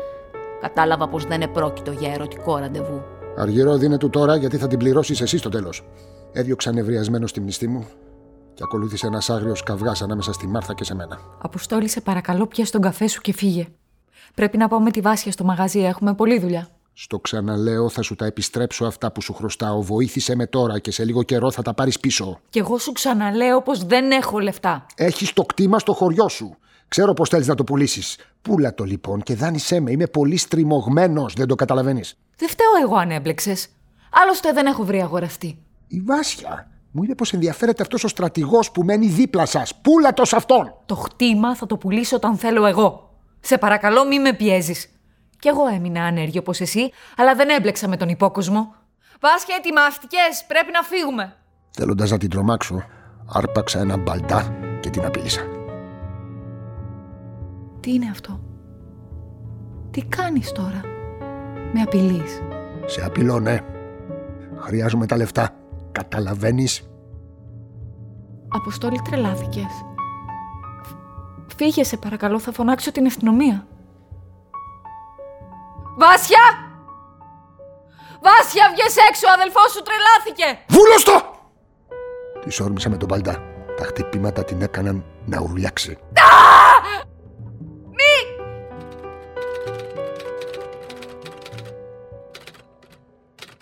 κατάλαβα πως δεν επρόκειτο για ερωτικό ραντεβού. Αργυρό δίνε του τώρα γιατί θα την πληρώσεις εσύ στο τέλος. Έδιωξα νευριασμένο στη μνηστή μου και ακολούθησε ένας άγριος καυγάς ανάμεσα στη Μάρθα και σε μένα. Αποστόλη, σε παρακαλώ, πιάσει τον καφέ σου και φύγε. Πρέπει να πάμε τη Βάσια στο μαγαζί, έχουμε πολλή δουλειά. Στο ξαναλέω, θα σου τα επιστρέψω αυτά που σου χρωστάω. Βοήθησε με τώρα και σε λίγο καιρό θα τα πάρεις πίσω. Κι εγώ σου ξαναλέω πως δεν έχω λεφτά. Έχεις το κτήμα στο χωριό σου. Ξέρω πώ θέλεις να το πουλήσεις. Πούλα το λοιπόν και δάνεισέ με. Είμαι πολύ στριμωγμένος, δεν το καταλαβαίνεις. Δεν φταίω εγώ αν έμπλεξες. Άλλωστε δεν έχω βρει αγοραστή. Η Βάσια μου είπε πως ενδιαφέρεται αυτός ο στρατηγός που μένει δίπλα σας. Πούλα το σε αυτόν! Το χτήμα θα το πουλήσω όταν θέλω εγώ. Σε παρακαλώ, μη με πιέζεις. Κι εγώ έμεινα άνεργη όπως εσύ, αλλά δεν έμπλεξα με τον υπόκοσμο. Βάσια, ετοιμάστηκε, πρέπει να φύγουμε. Θέλοντας να την τρομάξω, άρπαξα ένα μπαλτά και την απείλησα. Τι είναι αυτό; Τι κάνεις τώρα; Με απειλείς; Σε απειλώ, ναι. Χρειάζομαι τα λεφτά. Καταλαβαίνεις; Αποστόλη τρελάθηκες. Φύγε σε παρακαλώ, θα φωνάξω την αστυνομία. Βάσια! Βάσια, βγες έξω, ο αδελφός σου τρελάθηκε! Βούλωστο! Τη όρμησα με τον παλτά. Τα χτυπήματα την έκαναν να ουρλιάξει. Μη!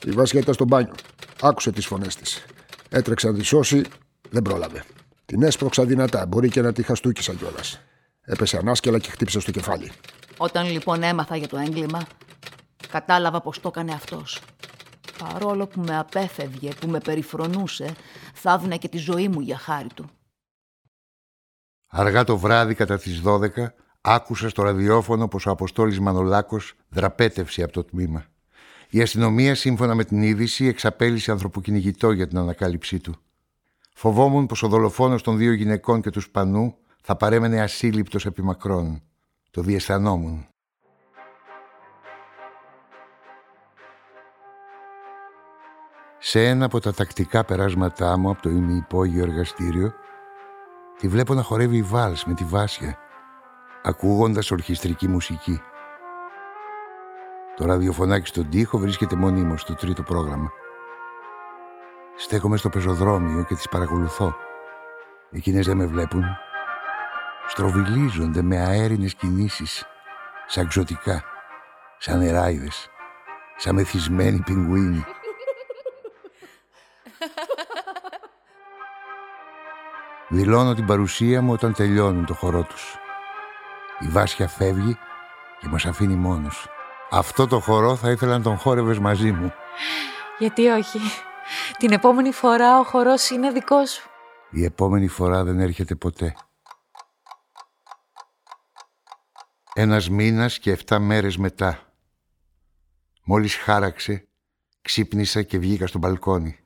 Η Βάσια ήταν στο μπάνιο. Άκουσε τις φωνές της. Έτρεξε να τη σώσει, δεν πρόλαβε. Την έσπρωξα δυνατά, μπορεί και να τη χαστούκησα κιόλας. Έπεσε ανάσκελα και χτύπησε στο κεφάλι. Όταν λοιπόν έμαθα για το έγκλημα, κατάλαβα πως το έκανε αυτός. Παρόλο που με απέφευγε, που με περιφρονούσε, θα έδινε και τη ζωή μου για χάρη του. Αργά το βράδυ κατά τις 12 άκουσα στο ραδιόφωνο πως ο Αποστόλης Μανολάκος δραπέτευσε από το τμήμα. Η αστυνομία σύμφωνα με την είδηση εξαπέλυσε ανθρωποκυνηγητό για την ανακάλυψή του. Φοβόμουν πως ο δολοφόνος των δύο γυναικών και του Σπανού θα παρέμενε ασύλληπτος επί μακρόν. Το διαισθανόμουν. Σε ένα από τα τακτικά περάσματά μου από το ημιυπόγειο εργαστήριο τη βλέπω να χορεύει βάλς με τη Βάσια ακούγοντας ορχιστρική μουσική. Το ραδιοφωνάκι στον τοίχο βρίσκεται μονίμως στο τρίτο πρόγραμμα. Στέκομαι στο πεζοδρόμιο και τις παρακολουθώ. Εκείνες δεν με βλέπουν. Στροβιλίζονται με αέρινες κινήσεις, σαν ξωτικά, σαν νεράιδες, σαν μεθυσμένοι πιγκουίνοι. Δηλώνω την παρουσία μου όταν τελειώνουν το χορό τους. Η Βάσια φεύγει και μας αφήνει μόνος. Αυτό το χορό θα ήθελα να τον χόρευες μαζί μου. Γιατί όχι; Την επόμενη φορά ο χορός είναι δικός σου. Η επόμενη φορά δεν έρχεται ποτέ. Ένας μήνας και εφτά μέρες μετά. Μόλις χάραξε, ξύπνησα και βγήκα στο μπαλκόνι.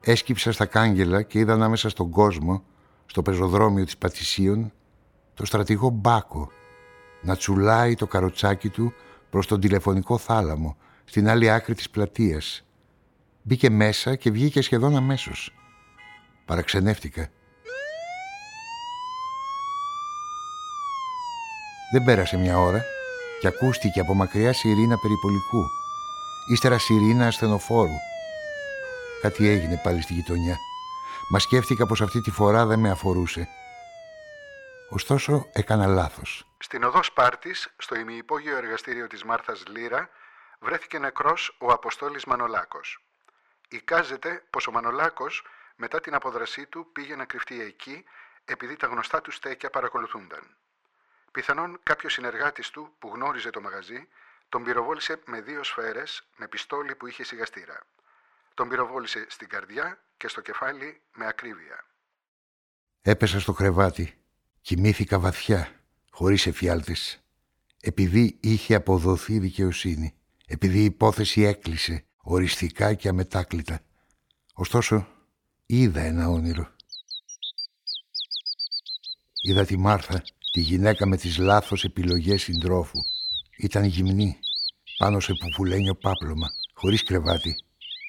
Έσκυψα στα κάγκελα και είδα ανάμεσα στον κόσμο, στο πεζοδρόμιο της Πατησίων, το στρατηγό Μπάκο να τσουλάει το καροτσάκι του προς τον τηλεφωνικό θάλαμο, στην άλλη άκρη της πλατείας. Μπήκε μέσα και βγήκε σχεδόν αμέσως. Παραξενεύτηκα. Δεν πέρασε μια ώρα και ακούστηκε από μακριά σιρήνα περιπολικού. Ύστερα σιρήνα ασθενοφόρου. Κάτι έγινε πάλι στη γειτονιά. Μα σκέφτηκα πως αυτή τη φορά δεν με αφορούσε. Ωστόσο έκανα λάθος. Στην οδό Σπάρτης, στο ημιυπόγειο εργαστήριο της Μάρθας Λύρα, βρέθηκε νεκρός ο Αποστόλης Μανολάκος. Εικάζεται πως ο Μανολάκος μετά την αποδρασή του πήγε να κρυφτεί εκεί επειδή τα γνωστά του στέκια παρακολουθούνταν. Πιθανόν κάποιος συνεργάτης του που γνώριζε το μαγαζί τον πυροβόλησε με δύο σφαίρες με πιστόλι που είχε σιγαστήρα. Τον πυροβόλησε στην καρδιά και στο κεφάλι με ακρίβεια. Έπεσα στο κρεβάτι. Κοιμήθηκα βαθιά, χωρίς εφιάλτες. Επειδή είχε αποδοθεί δικαιοσύνη. Επειδή η υπόθεση έκλεισε οριστικά και αμετάκλητα. Ωστόσο, είδα ένα όνειρο. Είδα τη Μάρθα, τη γυναίκα με τις λάθος επιλογές συντρόφου. Ήταν γυμνή, πάνω σε πουφουλένιο πάπλωμα, χωρίς κρεβάτι.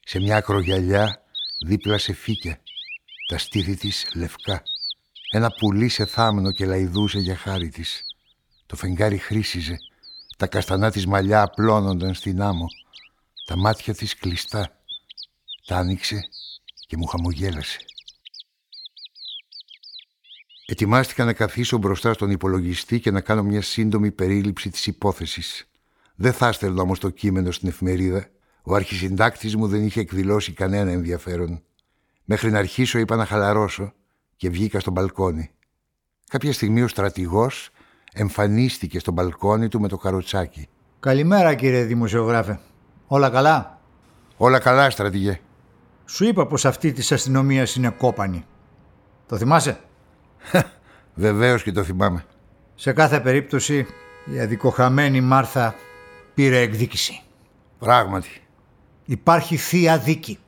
Σε μια ακρογιαλιά δίπλα σε φύκια, τα στήθη της λευκά. Ένα πουλί σε θάμνο και λαϊδούσε για χάρη της. Το φεγγάρι χρήσιζε, τα καστανά της μαλλιά απλώνονταν στην άμμο. Τα μάτια της κλειστά. Τα άνοιξε και μου χαμογέλασε. Ετοιμάστηκα να καθίσω μπροστά στον υπολογιστή και να κάνω μια σύντομη περίληψη της υπόθεσης. Δεν θα έστελνα όμως το κείμενο στην εφημερίδα. Ο αρχισυντάκτης μου δεν είχε εκδηλώσει κανένα ενδιαφέρον. Μέχρι να αρχίσω είπα να χαλαρώσω και βγήκα στο μπαλκόνι. Κάποια στιγμή ο στρατηγός εμφανίστηκε στο μπαλκόνι του με το καροτσάκι. Καλημέρα κύριε δημοσιογράφε. Όλα καλά; Όλα καλά στρατηγέ. Σου είπα πως αυτή της αστυνομίας είναι κόπανη. Το θυμάσαι; Βεβαίως και το θυμάμαι. Σε κάθε περίπτωση η αδικοχαμένη Μάρθα πήρε εκδίκηση. Πράγματι. Υπάρχει θεία δίκη.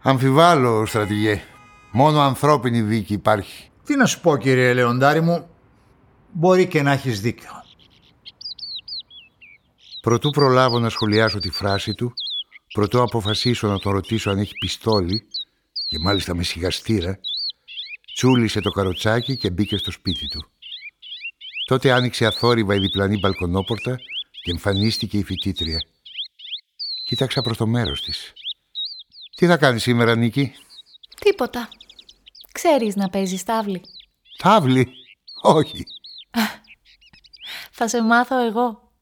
Αμφιβάλλω, στρατηγέ. Μόνο ανθρώπινη δίκη υπάρχει. Τι να σου πω κύριε Λεοντάρη μου, μπορεί και να έχεις δίκιο. Προτού προλάβω να σχολιάσω τη φράση του, προτού αποφασίσω να τον ρωτήσω αν έχει πιστόλι, και μάλιστα με σιγαστήρα, τσούλησε το καροτσάκι και μπήκε στο σπίτι του. Τότε άνοιξε αθόρυβα η διπλανή μπαλκονόπορτα και εμφανίστηκε η φοιτήτρια. Κοίταξα προς το μέρος της. «Τι θα κάνεις σήμερα, Νίκη» Τίποτα. Ξέρεις να παίζεις τάβλη. «Τάβλη» «Όχι» Θα σε μάθω εγώ.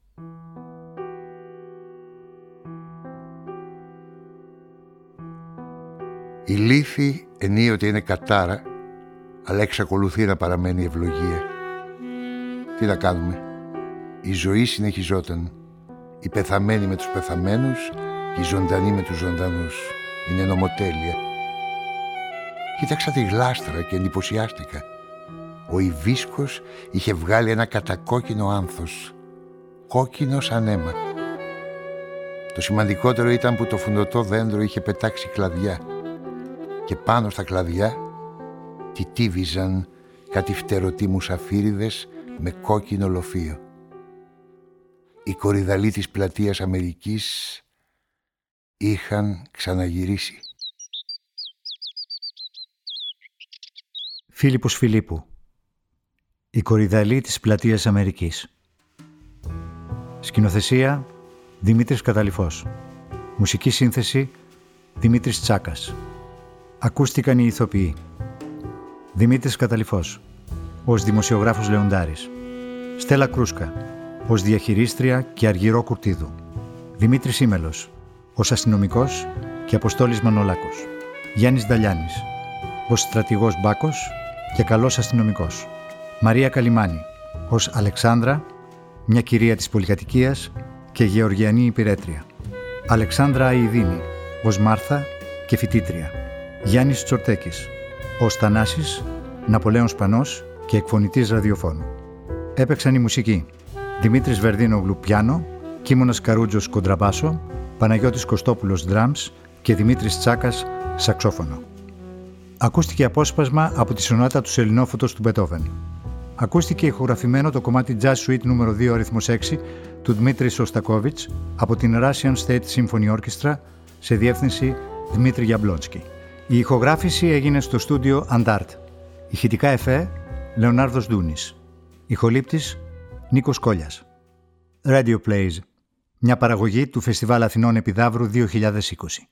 Η λύθη ενίοτε είναι κατάρα, αλλά εξακολουθεί να παραμένει ευλογία. Τι να κάνουμε; Η ζωή συνεχιζόταν. Οι πεθαμένοι με τους πεθαμένους και οι ζωντανοί με τους ζωντανούς. Είναι νομοτέλεια. Κοίταξα τη γλάστρα και εντυπωσιάστηκα. Ο Ιβίσκος είχε βγάλει ένα κατακόκκινο άνθος. Κόκκινο σαν αίμα. Το σημαντικότερο ήταν που το φουντωτό δέντρο είχε πετάξει κλαδιά και πάνω στα κλαδιά τιτίβιζαν κάτι φτερωτοί μουσαφίριδες με κόκκινο λοφείο. Οι κορυδαλοί της πλατείας Αμερικής είχαν ξαναγυρίσει. Φίλιππος Φιλίππου Η κορυδαλή της πλατείας Αμερικής Σκηνοθεσία Δημήτρης Καταληφός Μουσική σύνθεση Δημήτρης Τσάκας Ακούστηκαν οι ηθοποιοί Δημήτρης Καταληφός ως δημοσιογράφος Λεοντάρης. Στέλλα Κρούσκα ως διαχειρίστρια και αργυρό κουρτίδου. Δημήτρης Σίμελος ως αστυνομικός και Αποστόλης Μανολάκος. Γιάννης Νταλιάνης ως στρατηγός Μπάκος και καλός αστυνομικός. Μαρία Καλιμάνη ως Αλεξάνδρα, μια κυρία της πολυκατοικίας και γεωργιανή υπηρέτρια. Αλεξάνδρα Αιδίνη ως Μάρθα και φοιτήτρια. Γιάννης Τσορτέκης Ο Στανάσης, Ναπολέων Σπανός και εκφωνητής ραδιοφώνου. Έπαιξαν η μουσική Δημήτρης Βερδίνογλου πιάνο, Κίμωνας Καρούτζος κοντραμπάσο, Παναγιώτης Κωστόπουλος δράμς και Δημήτρης Τσάκας σαξόφωνο. Ακούστηκε απόσπασμα από τη σονάτα του Σελινόφωτος του Μπετόβεν. Ακούστηκε ηχογραφημένο το κομμάτι Jazz Suite νούμερο 2 αριθμός 6 του Δημήτρη Σωστακόβιτς από την Russian State Symphony Orchestra σε διεύθυνση Δημήτρη Γιαμπλότσκι. Η ηχογράφηση έγινε στο στούντιο Αντάρτ. Ηχητικά εφέ Λεωνάρδος Ντούνης. Ηχολήπτης Νίκος Κόλιας. Radio Plays. Μια παραγωγή του Φεστιβάλ Αθηνών Επιδαύρου 2020.